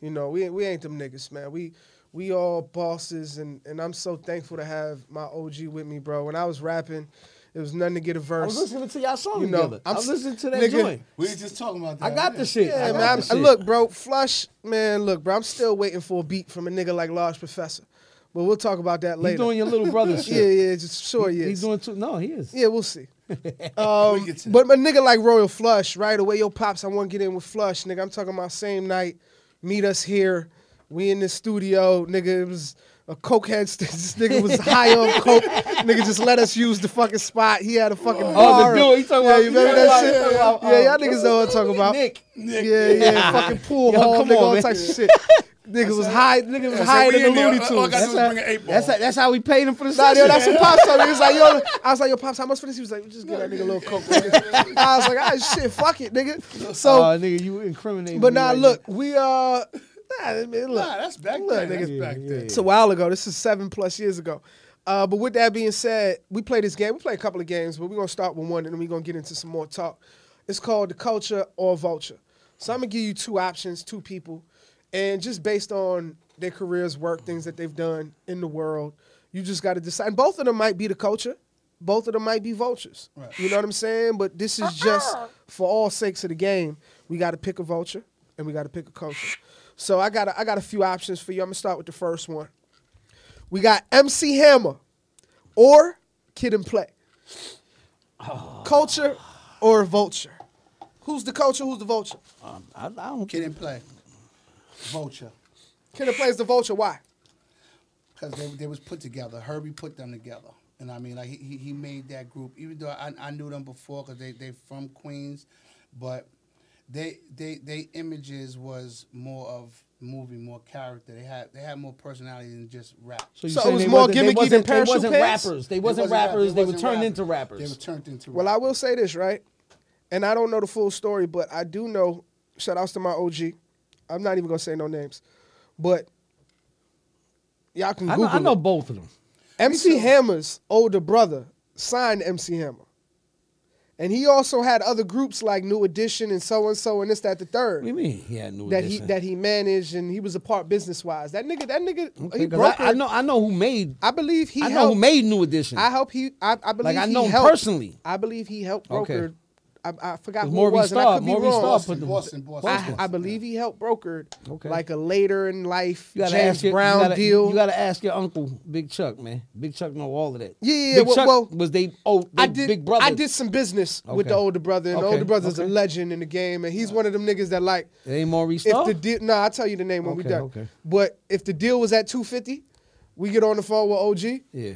You know, we we ain't them niggas, man. We we all bosses and and I'm so thankful to have my OG with me, bro. When I was rapping, it was nothing to get a verse. I was listening to y'all song You know, together. I'm I was listening to that nigga, joint. we was just talking about that. I got the shit. Yeah, I got man. The shit. look, bro, Flush, man, look, bro. I'm still waiting for a beat from a nigga like Large Professor. But we'll talk about that later. he's doing your little brother shit. yeah, yeah, just sure he, is. He's doing too. No, he is. Yeah, we'll see. Um, but my nigga like Royal Flush, right away, yo pops, I want to get in with Flush, nigga. I'm talking about same night, meet us here. We in the studio, nigga. It was a cokehead. st- This nigga was high on coke. nigga just let us use the fucking spot. He had a fucking Oh, bar. the dude. He talking yeah, about. you remember that talking shit? about- he talking about, yeah, y'all um, niggas know what I'm talking about. Nick. Nick. Yeah, yeah, fucking pool Yo, hall, nigga, on, all man. types of shit. Nigga was high. Nigga was I said, higher than the in. Looney All Tunes. That's how, bring an eight ball. that's, how, that's how we paid him for the Nah, session. yo, that's what Pops told me. He was like, yo, I was like, yo, Pops, how much for this? He was like, just get that nigga a little coke. nigga. I was like, ah, shit, fuck it, nigga. So, oh, nigga, you incriminating. but me nah, right look, we uh, nah, I mean, look, Nah, that's back Look, then. nigga. That's Yeah, back yeah, then. it's a while ago. This is seven plus years ago. Uh, but with that being said, we play this game. We play a couple of games, but we're gonna start with one, and then we're gonna get into some more talk. It's called the culture or vulture. So I'm gonna give you two options, two people, and just based on their careers, work, things that they've done in the world, you just got to decide. And both of them might be the culture. Both of them might be vultures. Right. You know what I'm saying? But this is just for all sakes of the game. We got to pick a vulture and we got to pick a culture. So I got a, I got a few options for you. I'm gonna start with the first one. We got MC Hammer or Kid and Play. Culture or vulture? Who's the culture? Who's the vulture? Um, I, I don't. Kid and play. Vulture. Kid and Play is the vulture. Why? Because they, they was put together. Hurby put them together. And I mean, like, he, he- he made that group. Even though I, I knew them before because they, they from Queens. But they, they, they images was more of movie, more character. They had they had more personality than just rap. So, So it saying was they more wasn't- they gimmicky wasn't- than They Parachute wasn't Pants? rappers. They They wasn't rappers. They were wasn't turned rappers. into rappers. They were turned into Well, I will say this, right? And I don't know the full story, but I do know. Shout outs to my OG. I'm not even gonna say no names, but y'all can I Google know, I know it. both of them. MC Hammer's older brother signed MC Hammer. And he also had other groups like New Edition and so and so and this, that, the What third do you mean he had no that he edition? that he managed and he was a part business wise. That nigga, that nigga, Okay, he 'cause broke I, I know I know who made. I believe he I know helped. who made New Edition. I hope he. I, I believe Like, I he know him helped. personally. I believe he helped Okay. Broker. I, I forgot 'Cause who it Maurice was, and I Starr- could be Maurice wrong. Starr Boston, put them- Boston, Boston. I, I believe he helped brokered Okay. like a later in life You gotta James your, Brown you gotta, deal. You gotta ask your uncle, Big Chuck, man. Big Chuck know all of that. Yeah, yeah, Big well- Chuck well, was they oh they I did. big brother. I did some business with the older brother, and the Okay, older brother's a legend in the game, and he's one of them niggas that like It ain't Maurice if the deal. Nah, I'll tell you the name when we done. okay. But if the deal was at two fifty, we get on the phone with OG. yeah.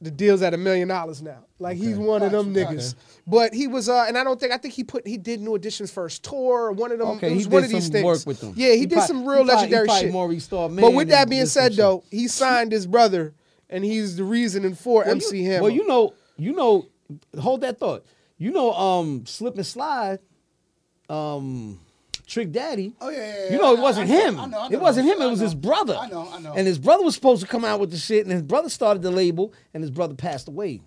The deal's at a million dollars now. Like he's one of them Gotcha, niggas. But he was, uh, and I don't think I think he put he did New Edition's first tour. Or one of them. Okay, it he was did one of these some things. work with them. Yeah, he, He did prob- some real he legendary probably shit. Maurice Starr but with that being said, though, he signed his brother, and he's the reasoning for Well, MC you, Hammer. Well, you know, you know, hold that thought. You know, um, slip and slide, um, Trick Daddy. Oh, yeah, yeah, yeah. You know, it wasn't I know, him. I know, I It wasn't him. It was his brother. I know, I know. And his brother was supposed to come out with the shit, and his brother started the label, and his brother passed away.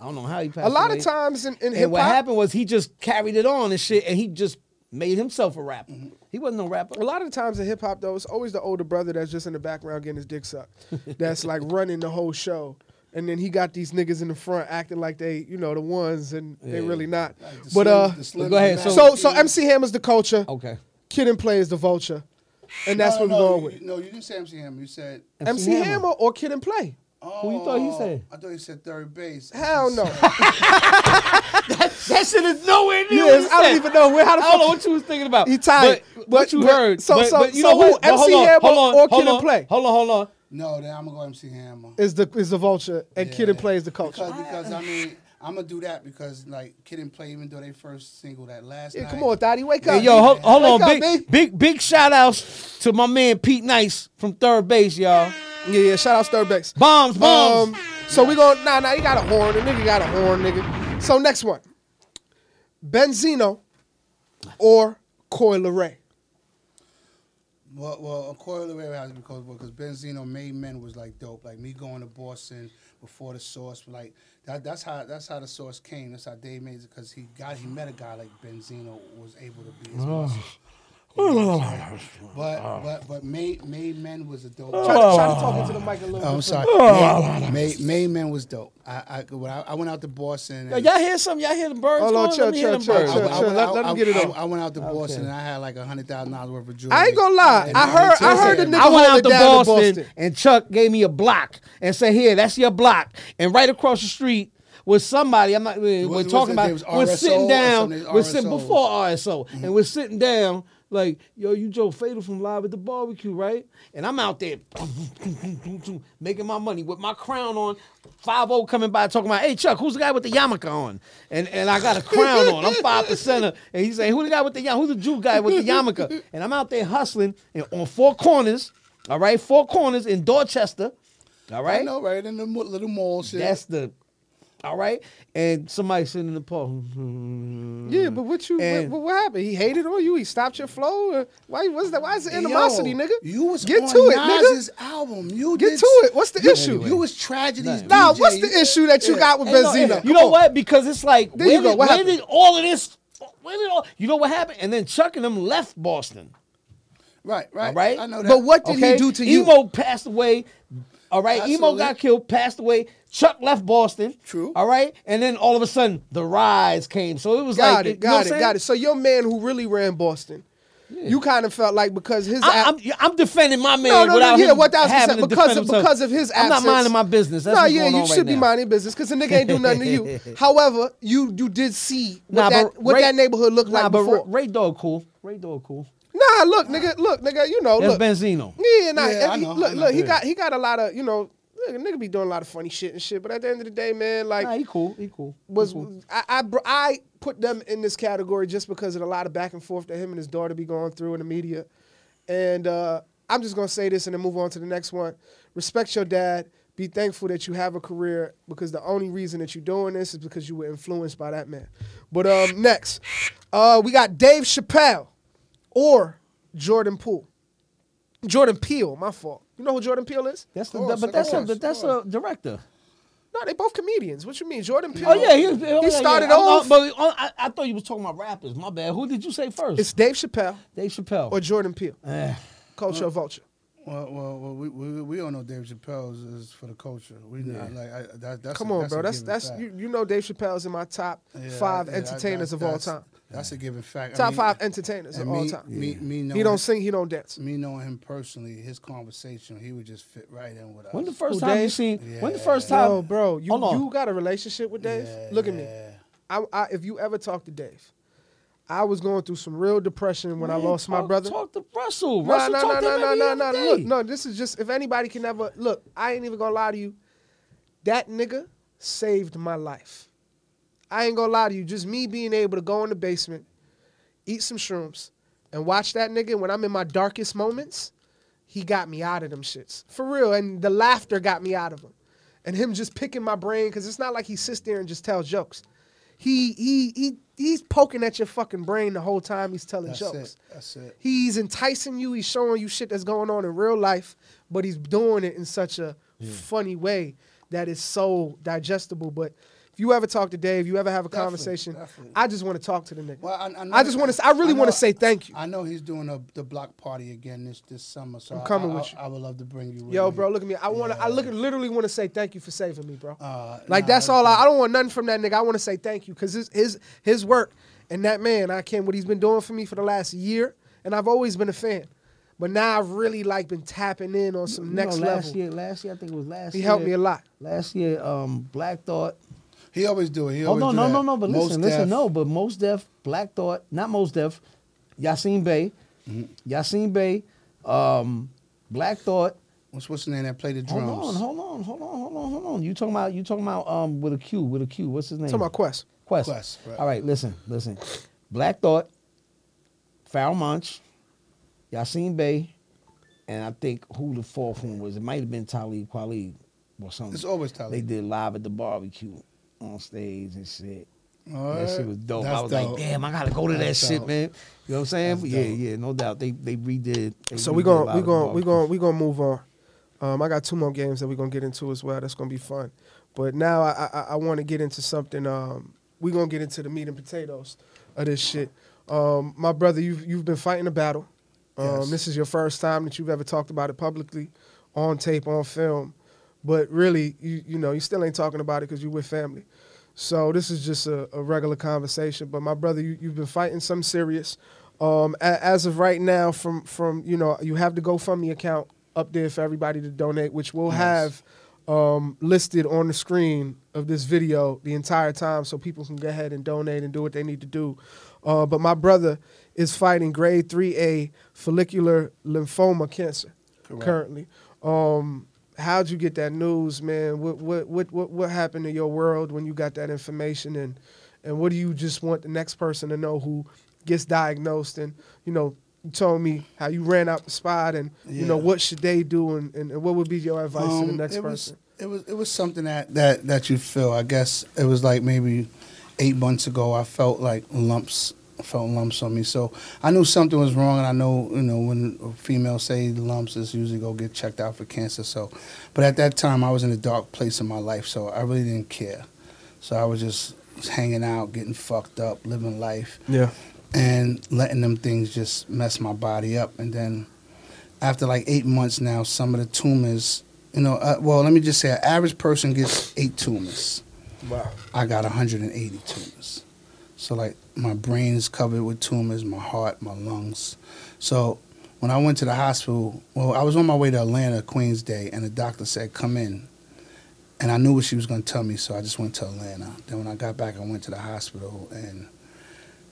I don't know how he passed away. a lot away. of times in, in hip And what happened was he just carried it on and shit, and he just made himself a rapper. Mm-hmm. He wasn't no rapper. A lot of times in hip hop, though, it's always the older brother that's just in the background getting his dick sucked. that's like running the whole show. And then he got these niggas in the front acting like they, you know, the ones, and they really not. Like the but Slim- uh, Slim Go ahead, Master so so MC Hammer's the culture, Okay. Kid and Play is the vulture, and that's no, what we're going you- with. No, you didn't say MC Hammer. You said. MC Hammer. or Kid and Play? Oh, Who you thought he said? I thought he said third base. Hell no. That shit is nowhere near. Yes, what I don't even know where how the I don't know what you was thinking about. He tight, But, but- what you but- heard. so- but, so- but you so know who, what? But MC hold on, Hammer hold on, or hold Kid and Play? Hold on, hold on. No, then I'm gonna go MC Hammer. is the is the vulture, and Kid and Play is the culture. Because, because I mean, I'm gonna do that because like Kid and Play, even though they first single that last Yeah, night. come on, Thotty, wake Hey, up. yo, hold, hold Wake on. up, Big, B. big, big shout outs to my man Pete Nice from third base, y'all. Yeah, yeah. Shout out Sturbex. Bombs, bombs. Um, so we going nah nah. He got a horn. The nigga got a horn, nigga. So next one, Benzino or Coil Ray. Well, well, of course, the way it has because because Benzino Made Men was like dope. Like me going to Boston before the Source, like that. That's how that's how the Source came. That's how Dave made it because he got he met a guy like Benzino was able to be his muscle. But but but Made Made Men was a dope. Try to, try to oh. talk into the mic a little Oh, I'm sorry. Made, Made, Made Men was dope. I I, I I went out to Boston. Yo, and- y'all hear something? Y'all hear the birds? Hold on, going? chill, Let me chill, chill, chill, I- I chill. went- Let- I- let him I- get it I- I went out to Boston and I had like a hundred thousand dollars worth of jewelry. I ain't gonna lie. I heard. I heard the nigga I went out to Boston, Boston. and Chuck gave me a block and said, "Here, that's your block." And right across the street was somebody. I'm not. We're Was- was talking it- about. it was We're sitting down. We're sitting RSO. before RSO, and we're sitting down. Like, yo, you Joe Fatal from Live at the Barbecue, right? And I'm out there making my money with my crown on. 5 coming by talking about, hey Chuck, who's the guy with the yarmulke on? And and I got a crown on. I'm five percenter. And he's saying, who the guy with the yarmulke? Who's the Jew guy with the yarmulke? And I'm out there hustling and on four corners, all right, four corners in Dorchester. All right. I know, right in the little mall shit. That's the all right. And somebody sitting in the park. Hmm. Yeah, but what you? And- what, what happened? He hated on you. He stopped your flow. Uh, why? What's that? Why is the Hey, animosity, yo, nigga? You was get on to it, nigga. Nas's album. You Get did, to it. What's the you, issue? You was tragedies. Nah, DJ. what's the issue that you Yeah. got with Hey, no, Benzino? hey, you know on. what? Because it's like There where, you go. did, What where happened? did all of this? Where did all? You know what happened? And then Chuck and them left Boston. Right, right. All right. I know that. But what did okay? he do to you? Emo passed away. All right. Emo got killed, passed away. Chuck left Boston. True. All right. And then all of a sudden, the rise came. So it was Got like, it, you know got it, got it. So your man who really ran Boston, you kind of felt like because his I, I'm defending my man no, no, no, without yeah, what that was saying, because of because of his absence. I'm not minding my business. That's no, yeah, you should right be now. minding business because the nigga ain't do nothing to you. However, you you did see what Nah, that what Ray- that neighborhood looked Nah, like before. Ray, Ray Dog cool. Ray Dog cool. Nah, look, nigga, look, nigga, you know, That's look, Benzino. yeah, nah, Yeah, I he- know, look, I know. look, he Yeah. got he got a lot of you know, look, nigga be doing a lot of funny shit and shit. But at the end of the day, man, like Nah, he cool. He cool. He was cool. I, I I put them in this category just because of a lot of back and forth that him and his daughter be going through in the media, and uh, I'm just gonna say this and then move on to the next one. Respect your dad. Be thankful that you have a career because the only reason that you're doing this is because you were influenced by that man. But um, next, uh, we got Dave Chappelle or Jordan Poole. Jordan Peele, my fault. You know who Jordan Peele is? That's the, course, but of that's a but that's a director. No, they both comedians. What you mean, Jordan Peele? Oh yeah, he, oh, yeah, started yeah. Off. not- but uh, I, I thought you was talking about rappers. My bad. Who did you say first? it's Dave Chappelle Dave Chappelle. or Jordan Peele. Eh. Culture Vulture. Well, well, well we, we we all know Dave Chappelle is, is for the culture. We know, like I, that, that's Come a, on, that's bro. A That's that's fact. you, you know Dave Chappelle's in my top Yeah, five yeah, that- entertainers that- of all time. That's a given fact. I Top mean, five entertainers of and all time. Me, me He don't sing, he don't dance. Me knowing him personally, his conversation, he would just fit right in with us. When the first Who, time you Dave? seen? When the first time? Bro, bro, you you got a relationship with Dave? Yeah, Look at me. I, I, if you ever talk to Dave, I was going through some real depression when I Man, lost my brother. Talk to Russell. No, Russell no, talk no, to no, him no, no, no. Look, no, this is just if anybody can ever look. I ain't even gonna lie to you. That nigga saved my life. I ain't gonna lie to you, just me being able to go in the basement, eat some shrooms, and watch that nigga when I'm in my darkest moments, he got me out of them shits. For real. And the laughter got me out of them. And him just picking my brain, because it's not like he sits there and just tells jokes. He he he he's poking at your fucking brain the whole time he's telling That's jokes. it. That's it. He's enticing you. He's showing you shit that's going on in real life, but he's doing it in such a funny way that is so digestible. But if you ever talk to Dave, you ever have a Definitely, conversation, definitely. I just want to talk to the nigga. Well, I, I, I just wanna that- s- I really wanna say thank you. I know he's doing a, the block party again this this summer, so I'm coming I, with you. I, would love to bring you. with Yo, me. bro, look at me. I want to. I look literally want to say thank you for saving me, bro. Uh, like nah, that's all. I, I don't want nothing from that nigga. I want to say thank you because his his his work and that man, I can't. what he's been doing for me for the last year, and I've always been a fan. But now I've really like been tapping in on some You next know, last level. year, last year I think it was last year. he year. helped me a lot. Last year, um, Black Thought. He always do it. He Oh no, do no, that. no, no. But Most listen, listen, no. But Most Def, Black Thought, not Most Def, Yasin Bey, Mm-hmm. Yasin Bey, um, Black Thought. What's what's the name that played the drums? Hold drums? on, hold on, hold on, hold on, hold on. You talking about you talking about um with a Q, with a Q. What's his name? Talking about Quest. Quest. Quest, right. All right, listen, listen. Black Thought, Pharoahe Monch, Yasin Bey, and I think who the fourth one was. It might have been Talib Kweli or something. It's always Talib. They did live at the barbecue on stage and shit. All That shit was dope. I was dope. like, damn, I gotta go to That's that shit, dope. man. You know what I'm saying? That's yeah, dope. yeah, no doubt. They they redid. They So we gonna we going we going we to move on. Um, I got two more games that we're gonna get into as well. That's gonna be fun. But now I I, I want to get into something. Um, we're gonna get into the meat and potatoes of this shit. Um, my brother, you've you've been fighting a battle. Um, Yes. This is your first time that you've ever talked about it publicly, on tape, on film. But really, you you know, you still ain't talking about it because you're with family. So this is just a, a regular conversation. But my brother, you, you've been fighting some serious. Um, a, as of right now, from from you know, you have the GoFundMe account up there for everybody to donate, which we'll Nice. have um, listed on the screen of this video the entire time, so people can go ahead and donate and do what they need to do. Uh, but my brother is fighting grade three A follicular lymphoma cancer Correct. currently. Um, how'd you get that news, man? What what what what what happened in your world when you got that information, and and what do you just want the next person to know who gets diagnosed? And you know, you told me how you ran out the spot, and you know what should they do, and, and what would be your advice to the Um, next it person? Was, it was it was something that, that that you feel. I guess it was like maybe eight months ago. I felt like lumps. Felt lumps on me, so I knew something was wrong. And I know, you know, when females say lumps, is usually go get checked out for cancer. So, but at that time, I was in a dark place in my life, so I really didn't care. So I was just hanging out, getting fucked up, living life Yeah. and letting them things just mess my body up. And then after like eight months now, some of the tumors, you know, uh, well, let me just say, an average person gets eight tumors. Wow. I got 180 tumors. So like my brain's covered with tumors, my heart, my lungs. So when I went to the hospital, well, I was on my way to Atlanta, Queens Day, and the doctor said, "Come in." And I knew what she was going to tell me, so I just went to Atlanta. Then when I got back, I went to the hospital, and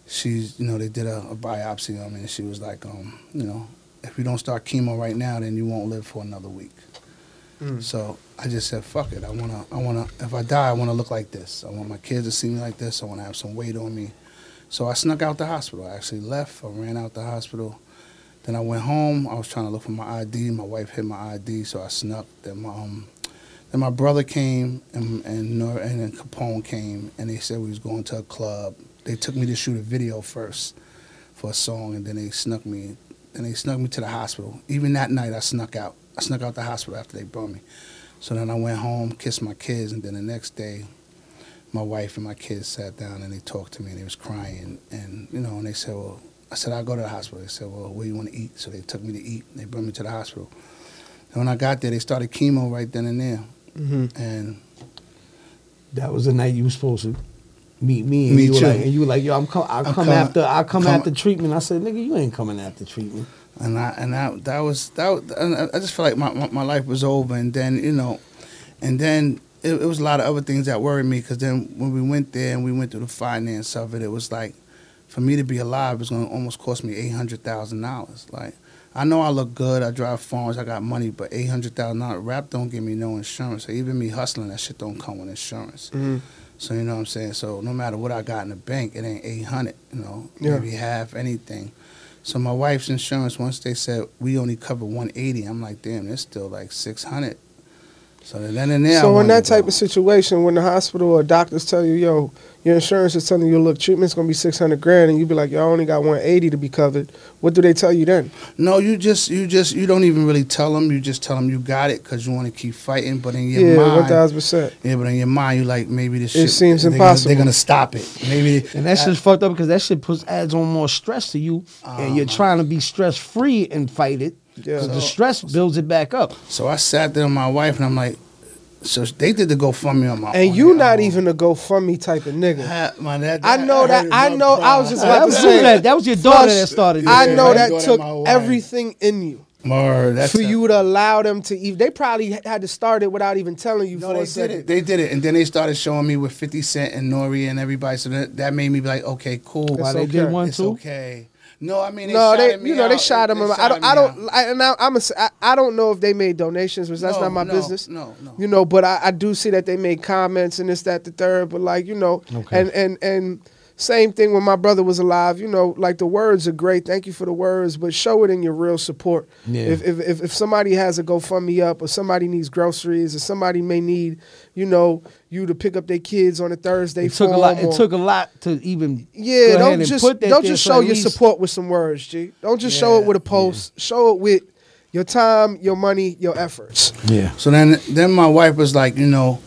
she's, you know, they did a, a biopsy on me, and she was like, um, you know, if you don't start chemo right now, then you won't live for another week. Mm. So I just said, "Fuck it. I wanna, I wanna. If I die, I wanna look like this. I want my kids to see me like this. I wanna have some weight on me." So I snuck out the hospital. I actually left. I ran out the hospital. Then I went home. I was trying to look for my ID. My wife hid my ID, so I snuck. Then my um, then my brother came and and and then Capone came, and they said we was going to a club. They took me to shoot a video first for a song, and then they snuck me. Then they snuck me to the hospital. Even that night, I snuck out. I snuck out the hospital after they brought me. So then I went home, kissed my kids, and then the next day, my wife and my kids sat down and they talked to me and they was crying and you know and they said, well, I said I'll go to the hospital. They said, well, where you want to eat? So they took me to eat. And they brought me to the hospital. And when I got there, they started chemo right then and there. Mm-hmm. And That was the night you were supposed to meet me, and Me you were too. like, and you were like, yo, I'm come, I'll I'm come coming- after, I'll come, come- after treatment. I said, nigga, you ain't coming after treatment. and I and that that was that. And I I just felt like my, my my life was over. And then you know, and then it, it was a lot of other things that worried me because then when we went there and we went through the finance of it, it was like for me to be alive was going to almost cost me eight hundred thousand dollars. Like I know I look good. I drive farms. I got money, but eight hundred thousand dollars rap don't give me no insurance. So even me hustling, that shit don't come with insurance. Mhm. So you know what I'm saying. So no matter what I got in the bank, it ain't eight hundred. You know, Yeah. maybe half anything. So my wife's insurance, once they said we only cover one eighty, I'm like, damn, it's still like six hundred. So then and there, So in that to go. type of situation, when the hospital or doctors tell you, "Yo, your insurance is telling you, look, treatment's gonna be six hundred grand," and you be like, "Yo, I only got one eighty to be covered," what do they tell you then? No, you just you just you don't even really tell them. You just tell them you got it because you want to keep fighting. But in your yeah, mind, thousand percent. yeah, but in your mind, you like maybe this. It shit, seems they're impossible. Gonna, they're gonna stop it. Maybe And that shit's fucked up because that shit puts adds on more stress to you, and you're uh-huh. trying to be stress free and fight it. Yeah. Because the stress builds it back up. So I sat there with my wife and I'm like, so they did the GoFundMe on my. And you their not own. even a GoFundMe type of nigga. Ha- man, that- I know that- I my know- I was just That about was, to say, that, that was your daughter Flush, that started it. I know my that took everything in you Word, that's for a- you to allow them to even. They probably had to start it without even telling you No, for they a did it. They did it, and then they started showing me with Fifty Cent and Nore and everybody. So that, that made me be like, okay, cool. Why they okay. did one It's too? okay. No, I mean, they no, shot they me you know they shot him. They I don't. I don't. I, and I, I'm a, I, I don't know if they made donations, which that's No, not my no, business. No, no. You know, but I, I do see that they made comments and this, that, the third. But like you know, Okay. and and and same thing when my brother was alive. You know, like the words are great. Thank you for the words, but show it in your real support. Yeah. If, if if if somebody has a GoFundMe up, or somebody needs groceries, or somebody may need, you know, you to pick up their kids on a Thursday. It took a for lot. 'em It took a lot to even. yeah, go don't and just put that don't just show your least- support with some words, G. Don't just show it with a post. Show it with your time, your money, your efforts. Yeah. So then, then my wife was like, you know,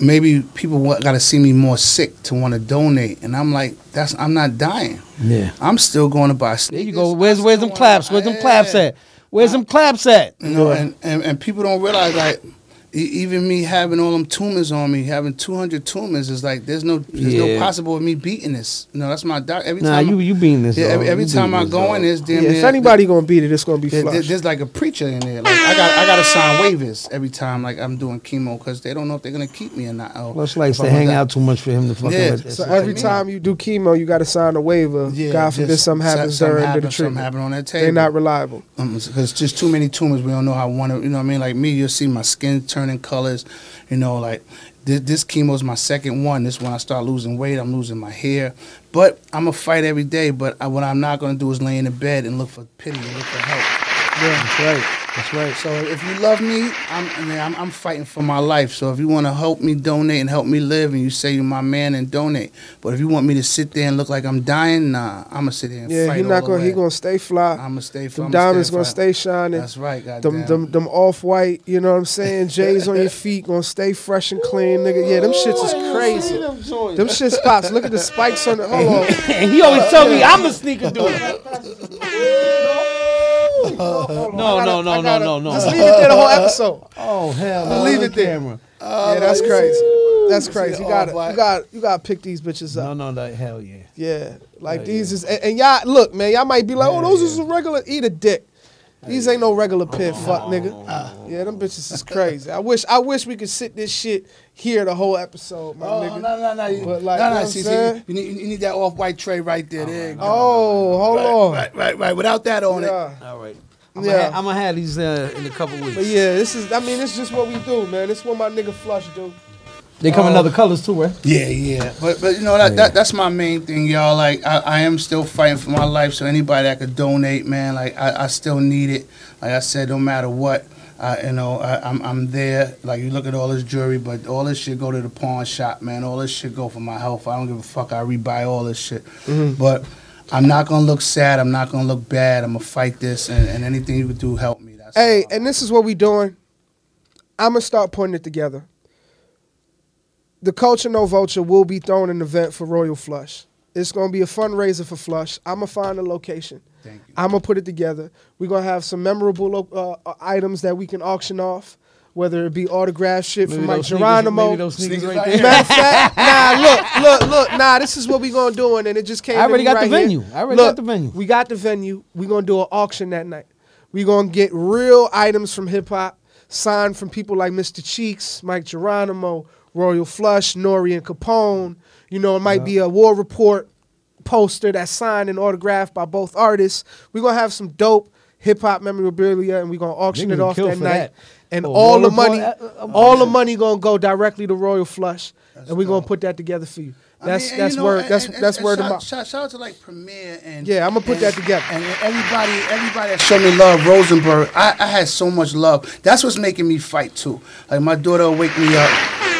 maybe people got to see me more sick to want to donate, and I'm like, that's I'm not dying. Yeah. I'm still going to buy There you go. Where's where's them claps? Where's them claps at? Where's them claps at? You know, and, and, and people don't realize like even me having all them tumors on me, having 200 tumors is like there's no there's Yeah. no possible of me beating this. No, that's my doc. Every Nah, time you you being this. yeah, every, every time I go in, there's damn Yeah, if anybody gonna beat it, it's gonna be there- there- there's like a preacher in there. Like I got I got to sign waivers every time like I'm doing chemo because they don't know if they're gonna keep me or not. Oh, Plus likes if to I want hang out too much for him to fucking Yeah, let So shit- what I every mean. time you do chemo, you got to sign a waiver. Yeah, God forbid just something happens something during the happens, something treatment. happen on that table. They're not reliable. Um, because just too many tumors. We don't know how one. of- You know what I mean? Like me, you'll see my skin turning colors. You know, like this, this chemo's my second one. This when I start losing weight, I'm losing my hair. But I'm a fight every day. But I, what I'm not gonna do is lay in the bed and look for pity and look for help. Yeah. That's right. That's right. So if you love me, I'm, I mean, I'm I'm fighting for my life. So if you want to help me donate and help me live, and you say you're my man, and donate. But if you want me to sit there and look like I'm dying, nah, I'm gonna sit there. and Yeah, fight. he not all gonna he gonna stay fly. I'm gonna stay. Them I'm diamonds gonna stay shining. That's right, Them, goddamn. them, them off white, you know what I'm saying? J's on your feet, gonna stay fresh and clean, nigga. Yeah, them shits is crazy. Them shits pops. Look at the spikes on the. Hold on. And he always tell me I'm a sneaker dude. Oh, no, no, no, no, no, no. Just leave it there the whole episode. Oh hell, Just no. leave On it there. camera. Oh, yeah, that's crazy. That's crazy. You got to you got you got to pick these bitches up. No, no, no, hell yeah. Yeah, like Hell these is and, and y'all look, man. Y'all might be like, oh, those yeah. is a regular eat a dick. These ain't no regular pin fuck nigga. yeah, them bitches is crazy. I wish I wish we could sit this shit here the whole episode, my Oh, nigga. no, no, no. You, But like, no, you know no. See, see, you, need, you need that off-white tray right there. there you go. Oh, hold right, on. Right, right, right. Without that on it. Yeah. All right. I'm Yeah. gonna, have, have these uh, in a couple weeks. But yeah, this is I mean, it's just what we do, man. It's what my nigga Flush do. They come in other colors too, right? Yeah, yeah. But but you know that, that that's my main thing, y'all. Like I, I am still fighting for my life. So anybody that could donate, man, like I, I still need it. Like I said, no matter what. Uh, you know, I, I'm I'm there. Like you look at all this jewelry, but all this shit go to the pawn shop, man. All this shit go for my health. I don't give a fuck. I rebuy all this shit. But I'm not gonna look sad. I'm not gonna look bad. I'm gonna fight this, and, and anything you could do, help me. That's Hey, and this is what we doing. I'm gonna start putting it together. The Culture No Vulture will be throwing an event for Royal Flush. It's gonna be a fundraiser for Flush. I'm gonna find a location. Thank you. I'm gonna put it together. We're gonna have some memorable uh, uh, items that we can auction off, whether it be autograph shit from Mic those sneakers- Geronimo. Maybe those sneakers Sneakers right right there. Matter of fact, nah, look, look, look, nah, this is what we gonna do, and it just came. I to already me got the right here. venue. I already Look, got the venue. We got the venue. We gonna do an auction that night. We gonna get real items from hip hop, signed from people like Mr. Cheeks, Mic Geronimo, Royal Flush, Nore and Capone. You know, it might be a War Report poster that's signed and autographed by both artists. We're gonna have some dope hip hop memorabilia, and we're gonna auction it off that night. that. And Oh, all the money, uh, all the money gonna go directly to Royal Flush, and we're gonna put that together for you. I That's mean, that's you know, word. and- That's and- that's and word of shout, mouth. shout, shout out to like Premier and Yeah, I'ma put and- that together. And, everybody, everybody that showed me love, Rosenberg. I, I had so much love. That's what's making me fight too. Like my daughter will wake me up,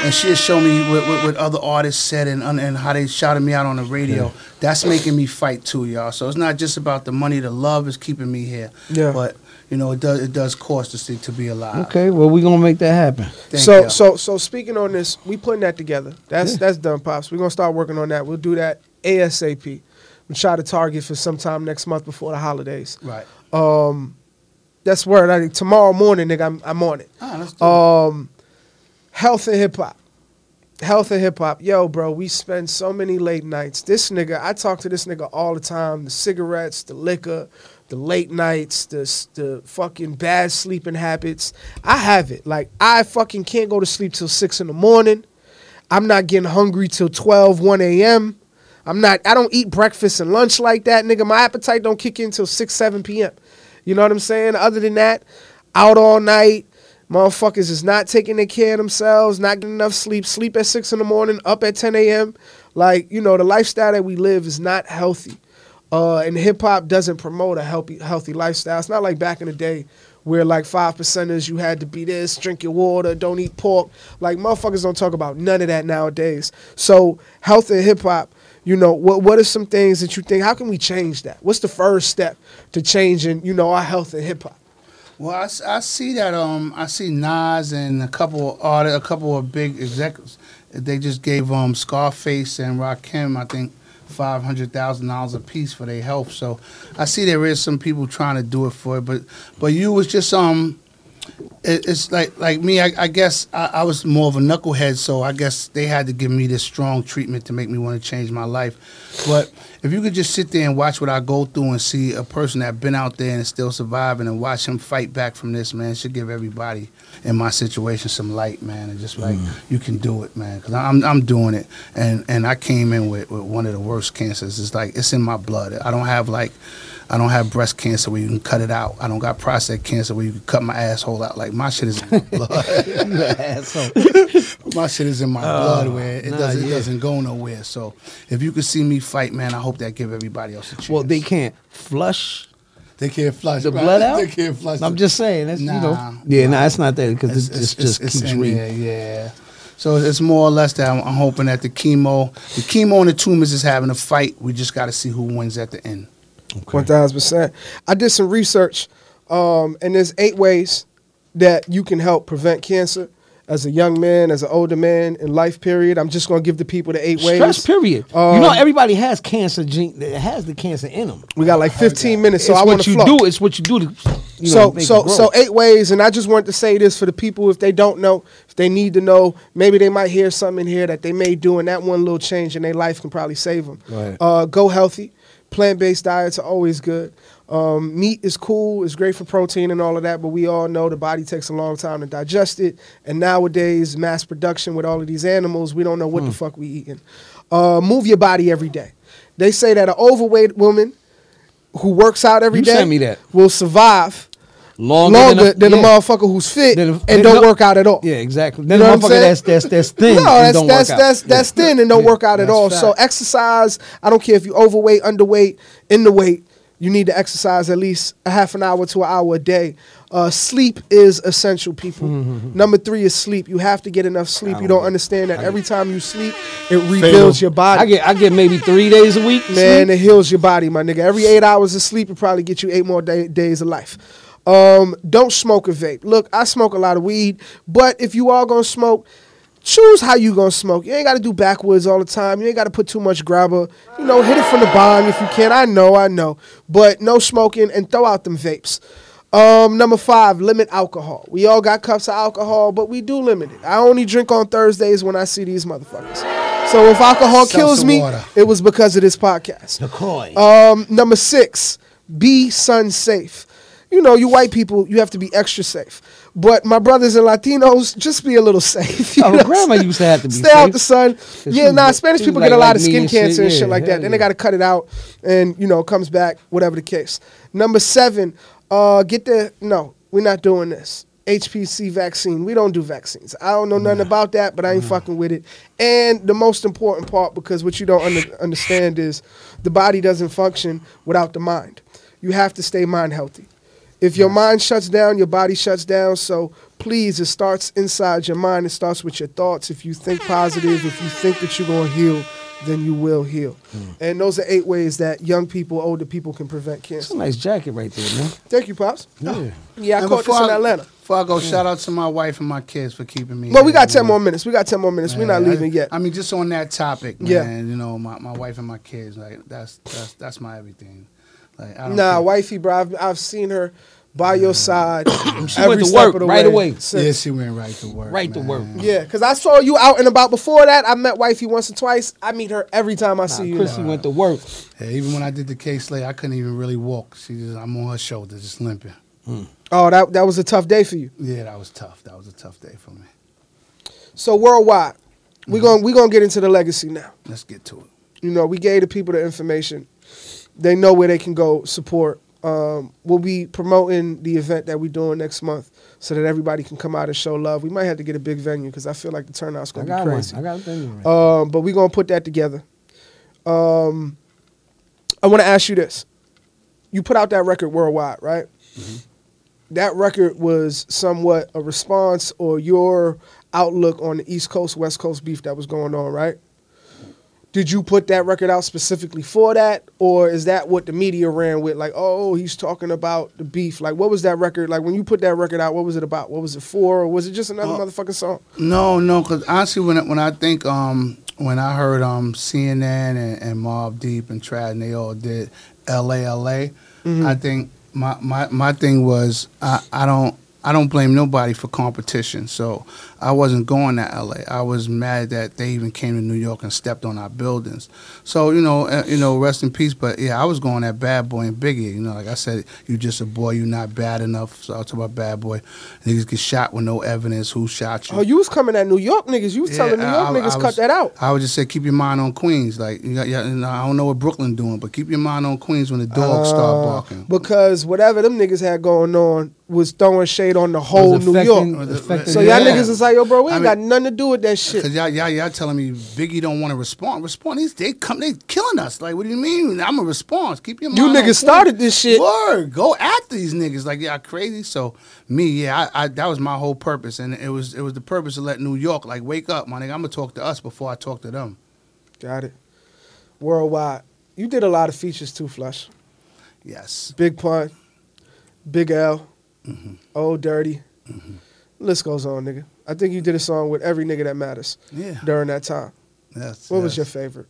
and she'll show me what, what, what other artists said and and how they shouted me out on the radio. That's making me fight too, y'all. So it's not just about the money. The love is keeping me here. Yeah. But you know, it does it does cost to see to be alive. Okay, well we're gonna make that happen. Thank so you. so so speaking on this, we putting that together. That's Yeah. that's done, pops. We're gonna start working on that. We'll do that ASAP. We'll try to target for sometime next month before the holidays. right. Um, that's word. I, think tomorrow morning, nigga, I'm, I'm on it. Ah, let's do it. Um, health and hip hop. Health and hip hop. Yo, bro, we spend so many late nights. This nigga, I talk to this nigga all the time. The cigarettes, the liquor, the late nights, the the fucking bad sleeping habits. I have it. Like I fucking can't go to sleep till six in the morning. I'm not getting hungry till 12, 1 a.m. I'm not, I don't eat breakfast and lunch like that, nigga. My appetite don't kick in till 6, 7 p.m. You know what I'm saying? Other than that, out all night. Motherfuckers is not taking their care of themselves, not getting enough sleep, sleep at 6 in the morning, up at 10 a.m. Like, you know, the lifestyle that we live is not healthy. Uh, and hip hop doesn't promote a healthy, healthy lifestyle. It's not like back in the day where like five percenters you had to be this, drink your water, don't eat pork. Like motherfuckers don't talk about none of that nowadays. So health and hip hop, you know, what what are some things that you think? How can we change that? What's the first step to changing, you know, our health and hip hop? Well, I see that um I see Nas and a couple of a couple of big executives. They just gave um Scarface and Rakim, I think, five hundred thousand dollars a piece for their health. So I see there is some people trying to do it for it, but but you was just um. It, it's like like me. I, I guess I, I was more of a knucklehead, so I guess they had to give me this strong treatment to make me want to change my life. But if you could just sit there and watch what I go through and see a person that been out there and is still surviving and watch him fight back from this, man, it should give everybody in my situation some light, man, and just like mm. you can do it, man, because I'm I'm doing it, and and I came in with, with one of the worst cancers. It's like it's in my blood. I don't have like. I don't have breast cancer where you can cut it out. I don't got prostate cancer where you can cut my asshole out. Like my shit is in my blood. asshole. my shit is in my oh, blood where it nah, doesn't it yeah. doesn't go nowhere. So if you could see me fight, man, I hope that give everybody else a chance. Well, they can't flush they can't flush the right? blood out. They can't flush. I'm just saying. That's you know. Nah, Yeah, nah. nah, it's not that because it just, it's- just it's keeps in reading. there, yeah. So it's more or less that I'm, I'm hoping that the chemo, the chemo and the tumors is having a fight. We just got to see who wins at the end. One thousand percent. I did some research, um, and there's eight ways that you can help prevent cancer as a young man, as an older man in life. Period. I'm just gonna give the people the eight Stress ways. Stress period. Um, you know, everybody has cancer gene. That has the cancer in them. We got like 15 minutes, so it's I want what to you do. It's what you do to. You so know, so so eight ways, and I just wanted to say this for the people if they don't know, if they need to know, maybe they might hear something in here that they may do, and that one little change in their life can probably save them. Go. Uh, go healthy. Plant based diets are always good. Um, meat is cool. It's great for protein and all of that, but we all know the body takes a long time to digest it. And nowadays, mass production with all of these animals, we don't know what the Hmm. fuck we eating. Uh, move your body every day. They say that an overweight woman who works out every You day will survive longer, longer than, a, a, yeah. motherfucker who's fit Than a- and don't no- work out at all. Yeah, exactly. Then You know I'm motherfucker that's that's that's thin. No, and that's don't that's work out. that's that's Yeah. thin and don't Yeah, work out at all. fact. So exercise. I don't care if you're overweight, underweight, in the weight. You need to exercise at least a half an hour to an hour a day. Uh, sleep is essential, people. Number three is sleep. You have to get enough sleep. You don't don't get- understand that I every time you sleep, it rebuilds your body. I get I get maybe three days a week. Man, sleep. it heals your body, my nigga. Every eight hours of sleep will probably get you eight more day, days of life. Um, don't smoke a vape. Look, I smoke a lot of weed, but if you are gonna smoke, choose how you gonna smoke. You ain't gotta do backwards all the time. You ain't gotta put too much grabber. You know, hit it from the bottom if you can. I know, I know. But no smoking and throw out them vapes. Um, number five, limit alcohol. We all got cups of alcohol, but we do limit it. I only drink on Thursdays when I see these motherfuckers. So if alcohol Seltzer kills me, water. it was because of this podcast. McCoy. Um, number six, be sun safe. You know, you white people, you have to be extra safe. But my brothers and Latinos, just be a little safe. Oh, know? grandma used to have to be Stay out safe. the sun. Yeah, nah, Spanish people was get a lot like of skin and shit. cancer and Yeah, shit like that. hell Then they got to cut it out and, you know, comes back, whatever the case. Number seven, Uh, get the no, we're not doing this. HPV vaccine. We don't do vaccines. I don't know nothing about that, but I ain't fucking with it. And the most important part, because what you don't under, understand is the body doesn't function without the mind. You have to stay mind healthy. If your mind shuts down, your body shuts down. So please, it starts inside your mind. It starts with your thoughts. If you think positive, if you think that you're going to heal, then you will heal. Hmm. And those are eight ways that young people, older people can prevent It's cancer. a nice jacket right there, man. Thank you, Pops. Yeah. Oh. Yeah, I And caught this before in I- Before I go, shout out to my wife and my kids for keeping me. Well, we got 10 man. more minutes. We got 10 more minutes. We're not leaving I, yet. I mean, just on that topic, man. Yeah. You know, my, my wife and my kids, like that's that's that's my everything. Like I don't Nah, care. wifey, bro, I've, I've seen her by your side She every went to step work right way. away. since- Yeah, she went right to work. Right to work. Yeah, because I saw you out and about before that. I met wifey once or twice. I meet her every time I see you. Chrissy now. went to work. Yeah, even when I did the case lay, I couldn't even really walk. She just, I'm on her shoulder, just limping. Oh, that that was a tough day for you. Yeah, that was tough. That was a tough day for me. So worldwide, we Mm-hmm. going we gonna get into the legacy now. Let's get to it. You know, we gave the people the information. They know where they can go support. Um, we'll be promoting the event that we're doing next month so that everybody can come out and show love. We might have to get a big venue because I feel like the turnout's gonna got be one. crazy. I got a thing. Right. Um, but we're gonna put that together. Um, I want to ask you this: You put out that record worldwide, right? That record was somewhat a response or your outlook on the East Coast West Coast beef that was going on, right? Did you put that record out specifically for that, or is that what the media ran with? Like, oh, he's talking about the beef. Like, what was that record? Like, when you put that record out, what was it about? What was it for? Or was it just another Oh. motherfucking song? No, no, because honestly, when I, when I think um when I heard um CNN and, and Mobb Deep and Trad and they all did L.A. L.A., I think my, my my thing was I, I don't I don't blame nobody for competition. So I wasn't going to LA. I was mad that they even came to New York and stepped on our buildings. So you know, uh, you know, rest in peace. But yeah, I was going at Bad Boy and Biggie. You know, like I said, you just a boy. You not bad enough. So I talk about Bad Boy. Niggas get shot with no evidence. Who shot you? Oh, you was coming at New York niggas. You was Yeah, telling New York I- I- niggas I cut that out. I would just say keep your mind on Queens. Like you got, yeah, and I don't know what Brooklyn doing, but keep your mind on Queens when the dogs start Uh, barking. Because whatever them niggas had going on was throwing shade on the whole New affecting- York. affecting So y'all Yeah. niggas is like, yo, bro, we I ain't mean- got nothing to do with that Cause shit. y'all, y'all, y'all telling me Biggie don't want to respond. Respond. He's, they come, they killing us. Like, what do you mean? I'm a response. Keep your mind. You on niggas Queens. started this shit. Word, go after these niggas. Like, y'all crazy. So me, yeah, I, I, that was my whole purpose, and it was, it was the purpose to let New York like wake up, my nigga. I'm gonna talk to us before I talk to them. Got it. Worldwide. You did a lot of features too, Flush. Yes. Big Pun, Big L, Mm-hmm. Old Dirty. List goes on, nigga. I think you did a song with every nigga that matters Yeah. during that time. Yes. What was your favorite?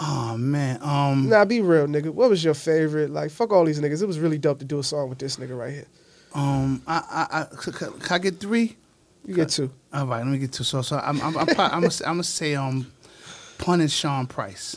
Oh man. Um. Nah, be real, nigga. What was your favorite? Like, fuck all these niggas. It was really dope to do a song with this nigga right here. Um. I. I. I c- c- can I get three? You get two. All right. Let me get two. So. So. I'm. I'm. I'm. I'm, gonna, I'm gonna say. Um. Pun and Sean Price.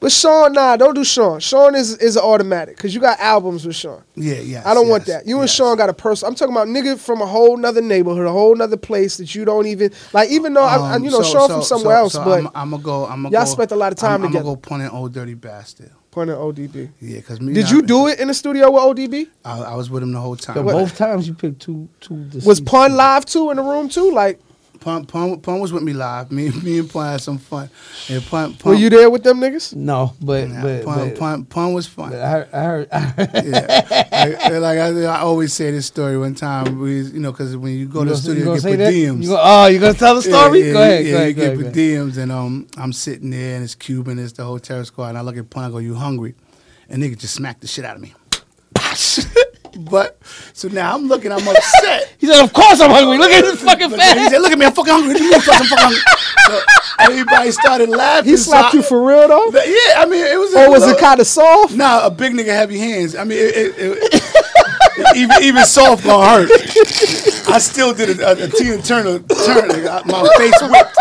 But Sean, nah, don't do Sean. Sean is is an automatic because you got albums with Sean. Yeah. yeah. I don't want that. You and. Sean got a person. I'm talking about nigga from a whole nother neighborhood, a whole nother place that you don't even like. Even though I, I, Um, you know so- Sean so- from somewhere so- else, so but I'm, I'm gonna go. I'm gonna y'all go, spent a lot of time I'm, I'm gonna go pun and old dirty bastard. point at ODB. Yeah, because me. Did I- you do it in the studio with ODB? I, I was with him the whole So time. both times you picked two two. Was deceased Pun live too in the room too? Like, Pun, Pun, Pun was with me live. Me, me and Pun had some fun. And Pun, Pun, were you there with them niggas? No, but Yeah, but, Pun, but, Pun, Pun was fun. but I heard, I heard, I heard yeah. I, like I, I always say this story. One time, we, you know, because when you go to the studio, gonna you get that? per You diems. go, oh, you gonna tell the story? Yeah, go ahead, yeah, go ahead, you go get ahead. per diems, and um, I'm sitting there, and it's Cuban, it's the whole terror squad, and I look at Pun, I go, "You hungry?" And nigga just smacked the shit out of me. but so now I'm looking, I'm upset. He said, "Of course I'm hungry. Look at this fucking then he said, "Look at me, I'm fucking hungry. Do you mean, I'm fucking hungry?" So everybody started laughing. He so slapped I- you for real though, yeah, I mean, it was. or was it kind of soft? Nah, a big nigga heavy hands. I mean, it, it, it, even even soft gonna hurt. I still did a, a, a Tina Turner turn. My face whipped.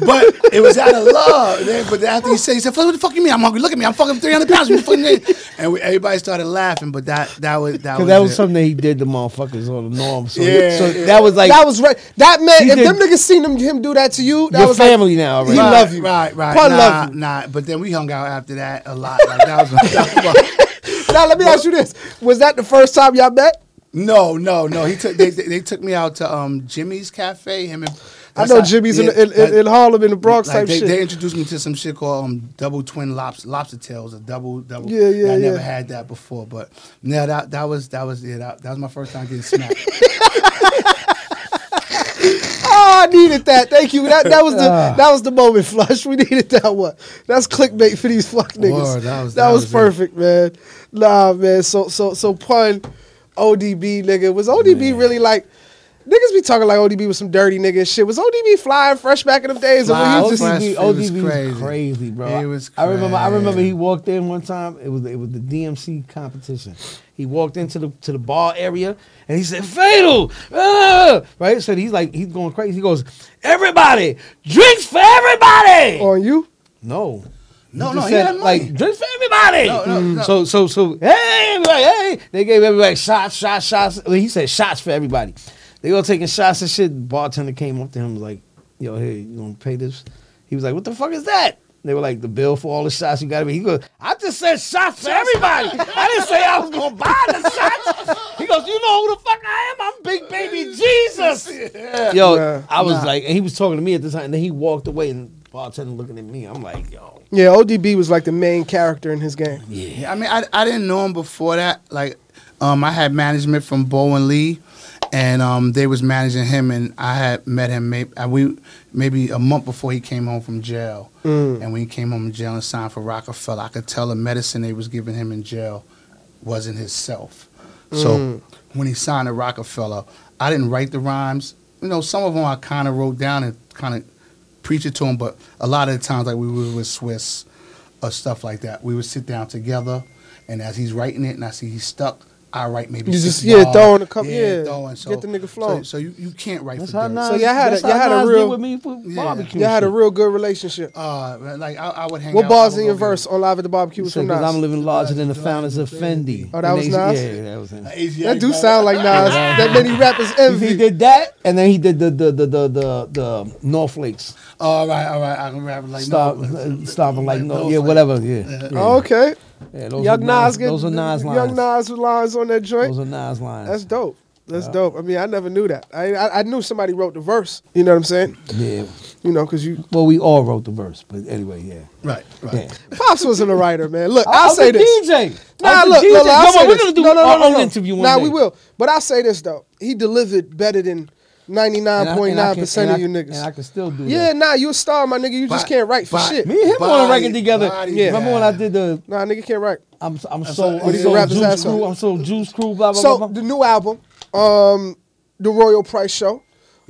But it was out of love. But after he said, he said, "What the fuck you mean? I'm hungry. Look at me. I'm fucking 300 pounds. What the fuck mean?" And we, everybody started laughing. But that that was that was that was it. something that he did to motherfuckers on the norm. So, Yeah, so yeah. that was like that was right. That meant if did- them niggas seen him, him do that to you, that your was family Like, now already. He right, love you. Right, right. Pun nah, love you. Nah, but then we hung out after that a lot. Like that was, that was now let me ask you this: Was that the first time y'all met? No, no, no. He took they, they, took me out to um Jimmy's Cafe. Him and I know Jimmy's yeah, in, in, in, Harlem in the Bronx like type they, shit. they introduced me to some shit called um, double twin lobster lobster tails, a double double. Yeah, yeah, I never had that before, but yeah, that that was that was yeah that, that was my first time getting smacked. Oh, I needed that. Thank you. That that was the that was the moment, Flush. We needed that one. That's clickbait for these fuck niggas. Word, that was- that, that was, was it. perfect, man. Nah, man. So so so pun, ODB nigga was ODB really like. Niggas be talking like ODB was some dirty nigga and shit. Was ODB flying fresh back in them days? or was Fly he just. ODB, it was crazy. crazy. bro. It was I remember. I remember he walked in one time. It was it was the DMC competition. He walked into the to the bar area and he said, "Fatal, ah!" right?" So he's like he's going crazy. He goes, "Everybody, drinks for everybody." on you? no. No, He no, he said, had money. like drinks for everybody. No, no, mm. no. So so so hey, everybody, hey, they gave everybody shots, shots, shots. Well, he said shots for everybody. They all taking shots and shit. Bartender came up to him was like, "Yo, hey, you gonna pay this?" He was like, "What the fuck is that?" They were like, "The bill for all the shots you got to be." He goes, "I just said shots for everybody. I didn't say I was gonna buy the shots." He goes, "You know who the fuck I am? I'm Big Baby Jesus." Yo, Yeah. I was Nah. like, and he was talking to me at the time, and then he walked away, and bartender looking at me. I'm like, "Yo, Yeah, ODB was like the main character in his game. yeah." Yeah, I mean, I, I didn't know him before that. Like, um, I had management from Bowen Lee, and um, they was managing him, and I had met him maybe we maybe a month before he came home from jail. Mm. And when he came home from jail and signed for Roc-A-Fella, I could tell the medicine they was giving him in jail wasn't his self. So Mm. when he signed to Roc-A-Fella, I didn't write the rhymes. You know, some of them I kind of wrote down and kind of preach it to him, but a lot of the times, like we were with Swiss or stuff like that, we would sit down together, and as he's writing it, and I see he's stuck, I write maybe You just- yeah, bars. throwing a couple- yeah, throwing. So, get the nigga flowing. so you, you can't write That's for how Dirk. Nas. So y'all had a- that's y'all had a real- with me for Yeah. barbecue. Y'all had a real good relationship. Uh, like I, I would hang. What out, bars in your verse on live at the barbecue was from Nas? I'm living larger than the founders of Fendi." Oh, that was they- Nas? Yeah, that was him. That do sound like Nas. that many rappers envy. He did that, and then he did the the the the the, the North Flakes. All right, all right. I can rap like Stop, no. stopping like no, no yeah, whatever, yeah. yeah. Oh, okay. Yeah, those Young are Nas, get those are Nas lines. Young Nas lines on that joint. Those are Nas lines. That's dope. That's Yeah. dope. I mean, I never knew that. I, I I knew somebody wrote the verse. You know what I'm saying? yeah. You know, because you Well, we all wrote the verse, but anyway, yeah. Right, right. yeah. Pops wasn't a writer, man. Look, I- I'll I'm say the this. DJ. Nah, I'm the look, DJ. look, look, I'll Come say on, we're gonna do no, no, no, our no, own no. interview one Nah, day. we will. But I'll say this though. He delivered better than ninety nine And I- point and I nine can- percent of you niggas. And I can still do yeah, that. nah, you a star, my nigga. You just But- can't write for but- shit. Me and him on a Body- record together. body Yeah. Remember when I did the Nah, nigga can't write. I'm I'm so what- I'm But he so can rap his juice off. crew. I'm so juice crew. Blah blah So blah. the new album, um, the Royal Price Show.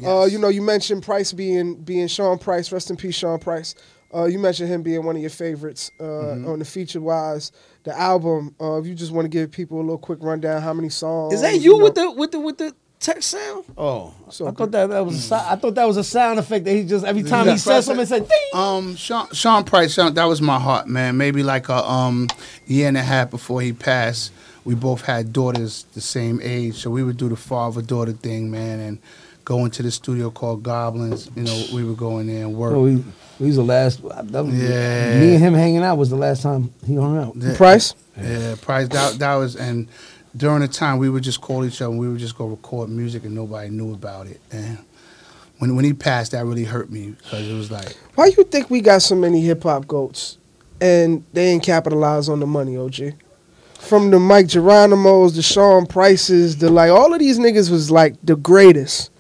Uh, you know, you mentioned Price being being Sean Price. Rest in peace, Sean Price. Uh, you mentioned him being one of your favorites uh, Mm-hmm. on the feature wise. The album. Uh, if you just want to give people a little quick rundown, how many songs? Is that you know? with the with the with the text sound? Oh, So I thought that that was a si- I thought that was a sound effect that he just every time Yeah. he said something, it said ding. Um, Sean, Sean Price, Sean, that was my heart, man. Maybe like a um year and a half before he passed, we both had daughters the same age, so we would do the father daughter thing, man, and go into the studio called Goblins. You know, we would go in there and work. Oh, he, he was the last. That was, Yeah. Me and him hanging out was the last time he hung out. Yeah. Price? Yeah, Price. That, that was and during the time we would just call each other. and We would just go record music, and nobody knew about it. And when when he passed, that really hurt me because it was like. Why you think we got so many hip hop goats and they ain't capitalize on the money, OG? From the Mic Geronimo's, the Sean Prices, the like, all of these niggas was like the greatest.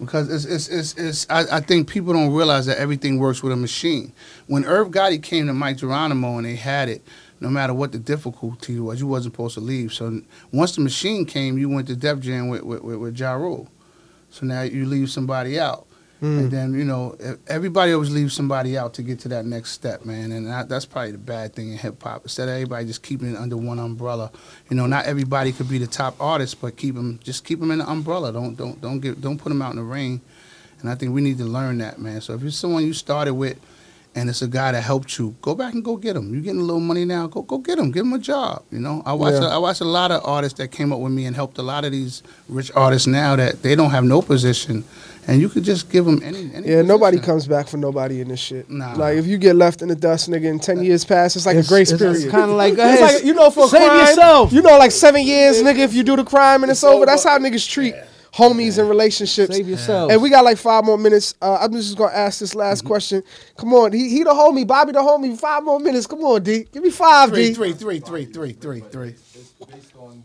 Because it's, it's, it's, it's I, I think people don't realize that everything works with a machine. When Irv Gotti came to Mic Geronimo and they had it, no matter what the difficulty was, you wasn't supposed to leave. So once the machine came, you went to Def Jam with, with, with, with Ja Rule. So now you leave somebody out. Hmm. And then, you know, everybody always leaves somebody out to get to that next step, man. And that, that's probably the bad thing in hip hop. Instead of everybody just keeping it under one umbrella, you know, not everybody could be the top artist, but keep them, just keep them in the umbrella. Don't, don't, don't get, don't put them out in the rain. And I think we need to learn that, man. So if you're someone you started with and it's a guy that helped you, go back and go get him. You're getting a little money now? Go go get him. Give him a job. You know, I watch Yeah. a, I watch a lot of artists that came up with me and helped a lot of these rich artists now that they don't have no position, and you could just give them any. any Yeah, nobody comes back for nobody in this shit. Nah. Like if you get left in the dust, nigga, in ten years pass, it's like It's- a grace it's- it's period. kinda like, go It's like, you know, for a save crime, yourself. you know, like seven years, nigga. If you do the crime and it's, over, that's how niggas treat homies and relationships. Save yourself. And we got like five more minutes. Uh, I'm just gonna ask this last Mm-hmm. question. Come on, he, he the homie, Bobby the homie. Five more minutes. Come on, D. Give me five, Three, D. three, three, three, three, three, three.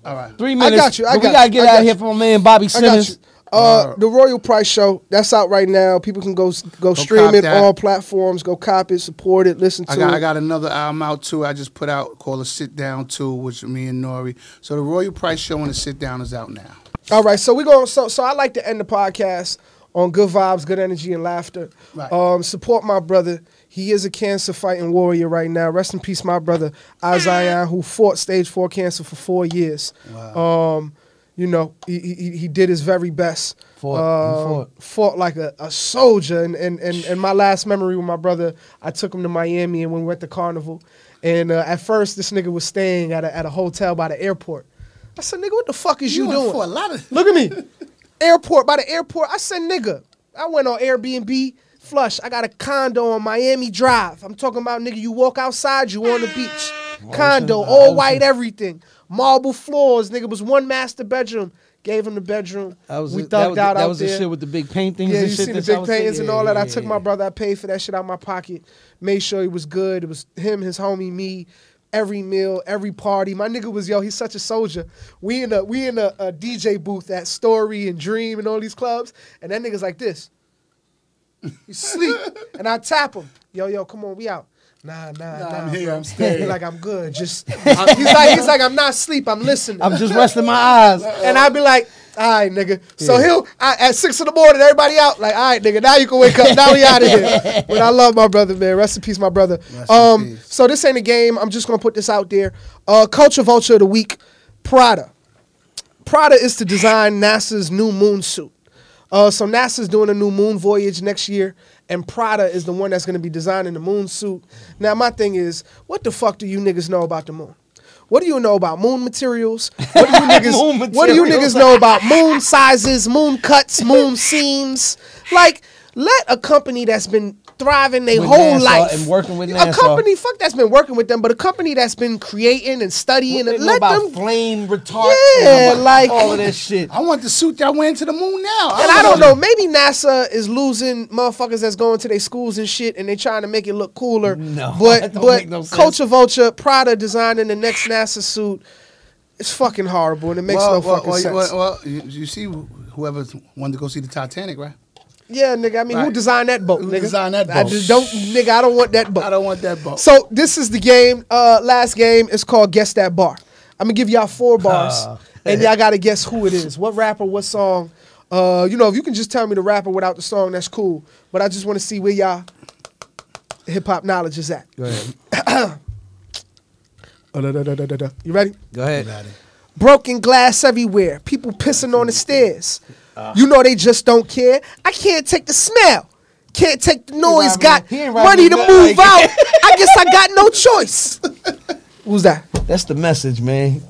All right. Three minutes. I got you, I got we gotta get I out got of here you. for my man Bobby I got Simmons. you. Uh, the Royal Price Show. That's out right now. People can go go, stream it on all platforms. Go cop it, support it, listen to I got it. I got another album out too. I just put out called a Sit Down Two, which me and Nore. So the Royal Price Show and the Sit Down is out now. All right, so we going so so I like to end the podcast on good vibes, good energy, and laughter. Right. Um, support my brother. He is a cancer fighting warrior right now. Rest in peace, my brother Isaiah, who fought stage four cancer for four years. Um, you know, he, he he did his very best. Fought, Um, fought. fought like a, a soldier. And, and and and my last memory with my brother, I took him to Miami and when we went to the Carnival. And uh, at first, this nigga was staying at a, at a hotel by the airport. I said, nigga, what the fuck is you, went doing? for a lot of Look at me. airport, by the airport. I said, nigga, I went on Airbnb, flush. I got a condo on Miami Drive. I'm talking about, nigga, you walk outside, you on the beach. Condo, Ocean, all ocean. white, everything. Marble floors, nigga, was one master bedroom. Gave him the bedroom. That was we it. thugged that was, out that out was there. the shit with the big paintings. Yeah, and you shit see the big was saying? paintings and Yeah, all that. I took yeah. my brother. I paid for that shit out of my pocket. Made sure he was good. It was him, his homie, me. Every meal, every party. My nigga was yo. He's such a soldier. We in a we in a, a DJ booth at Story and Dream and all these clubs, and that nigga's like this. You sleep, and I tap him. Yo, yo, come on, we out. Nah, nah, nah. I'm here, bro. I'm staying. Like I'm good. Just he's like he's like I'm not asleep. I'm listening. I'm just resting my eyes. And I'd be like, all right, nigga. So he'll I, at six in the morning, everybody out. Like, all right, nigga. Now you can wake up. Now we out of here. But I love my brother, man. Rest in peace, my brother. Rest um, so this ain't a game. I'm just gonna put this out there. Uh, Culture Vulture of the week, Prada. Prada is to design NASA's new moon suit. Uh, so NASA's doing a new moon voyage next year, and Prada is the one that's going to be designing the moon suit. Now, my thing is, what the fuck do you niggas know about the moon? What do you know about moon materials? What do you niggas? Moon what do you niggas know about moon sizes, moon cuts, moon seams? Like, let a company that's been thriving their With whole NASA life and working with a company, fuck that's been working with them, but a company that's been creating and studying They and know let about them. flame retardant. Yeah, and like- all of that shit. I want the suit that went to the moon now. And I don't know, maybe NASA is losing motherfuckers that's going to their schools and shit, and they're trying to make it look cooler. No, but that don't but make no sense. Culture Vulture, Prada designing the next NASA suit. It's fucking horrible, and it makes well, no well, fucking well, sense. Well, well, you, you see whoever wanted to go see the Titanic, right? Yeah, nigga. I mean, who designed that boat? Who nigga? designed that boat? I boat? just don't, nigga. I don't want that boat. I don't want that boat. So this is the game. Uh, last game is called Guess That Bar. I'm gonna give y'all four bars, Ah. and y'all gotta guess who it is, what rapper, what song. Uh, you know, if you can just tell me the rapper without the song, that's cool. But I just want to see where y'all hip hop knowledge is at. Go ahead. Uh, da, da, da, da, da, da. You ready? Go ahead. Broken glass everywhere. People pissing on the stairs. Uh. you know they just don't care. I can't take the smell. Can't take the noise. Got money to move like- out. I guess I got no choice. Who's that? That's the message, man.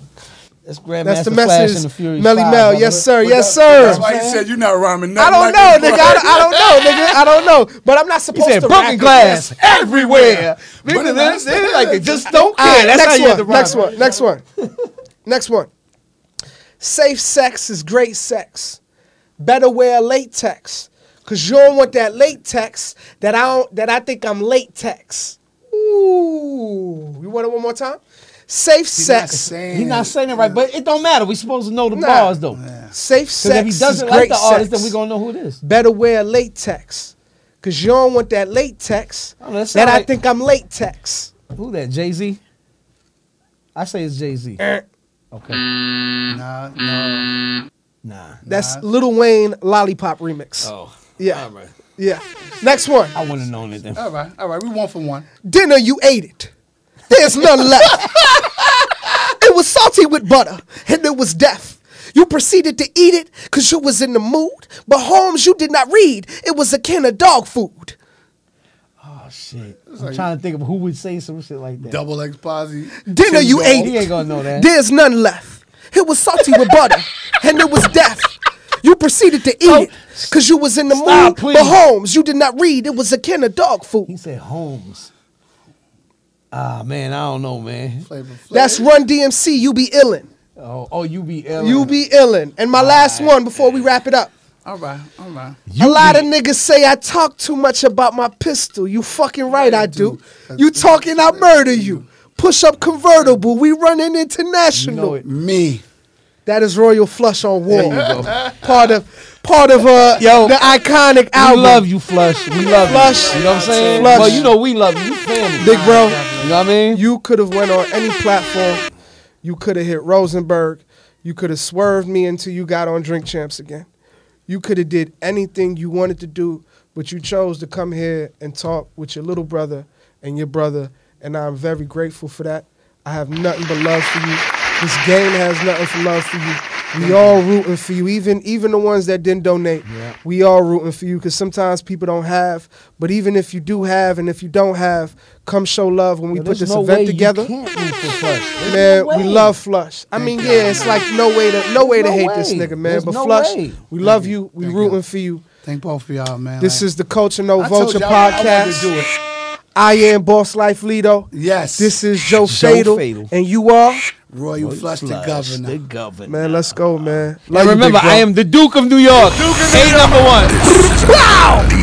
That's Grandmaster That's the Flash message. and the Furious Melly Five, Mel, brother. yes sir, yes that- sir. That's why he said you're not rhyming I don't like know, nigga. I don't, I don't know, nigga. I don't know. But I'm not supposed He supposed said to broken glass everywhere. But People, that's- they, they like they just don't All care. right, That's how next you have to one. Next one. Next one. Next one. Safe sex is great sex. Better wear latex, cause you don't want that latex that I don't, that I think I'm latex. Ooh, you want it one more time? Safe He's sex. saying He's not it. saying it right, but it don't matter. We supposed to know the Nah. bars though. Safe Because sex if he doesn't is like great the artist, sex. then we gonna know who it is. Better wear latex, cause you don't want that latex Oh, that that sound I think I'm latex. Who that? Jay Z. I say it's Jay Z. Eh. Okay. Nah, no. Nah. That's Lil Wayne Lollipop remix. Oh. Yeah. All right. Yeah. Next one. I wouldn't have known it then. All right, all right. We one for one. Dinner, you ate it. There's none left. it was salty with butter, and it was death. You proceeded to eat it because you was in the mood, but Holmes, you did not read. It was a can of dog food. Oh shit. I'm trying to think of who would say some shit like that. Double X Posse. Dinner you Tim ate. He ain't gonna know that. There's none left. It was salty with butter, and it was death. You proceeded to eat Oh, it because you was in the stop, mood. please. But Holmes, you did not read. It was a can of dog food. He said Holmes. Ah man, I don't know, man. Flavor Flav. That's Run DMC. You be illin. Oh, oh, you be illin. You be illin. And my last one before we wrap it up. All right, all right. a lot of niggas say I talk too much about my pistol. You fucking right, I do. You talking, I murder you. Push up convertible. We running You international. know it. Me. That is Royal Flush on War. Part of part of uh Yo, the iconic We album. We love you, Flush. We love Flush. you. You know what I'm saying? Flush. Well, you know we love you. You family. Big bro. You know what I mean? You could have went on any platform. You could have hit Rosenberg. You could have swerved me until you got on Drink Champs again. You could have did anything you wanted to do, but you chose to come here and talk with your little brother and your brother, and I'm very grateful for that. I have nothing but love for you. This game has nothing but love for you. We all rooting for you, even even the ones that didn't donate. Yeah. We all rooting for you because sometimes people don't have. But even if you do have, and if you don't have, come show love when we Yo, put this no event way together. You can't root for Flush. Man, no we love Flush. I mean, yeah, it's like no way to no way to no hate this nigga, man. There's but Flush, way. we love you. We Thank rooting you. for you. Thank both of y'all, man. This Like, is the Culture No Vulture y'all I wanted to podcast. Do it. I am Boss Life Lido. Yes. This is Joe, Joe Fatal, Fatal. and you are. Royal Flush, the governor. The governor. Man, let's go, man. And Love you, remember, big bro. I am the Duke of New York. A number one. Wow!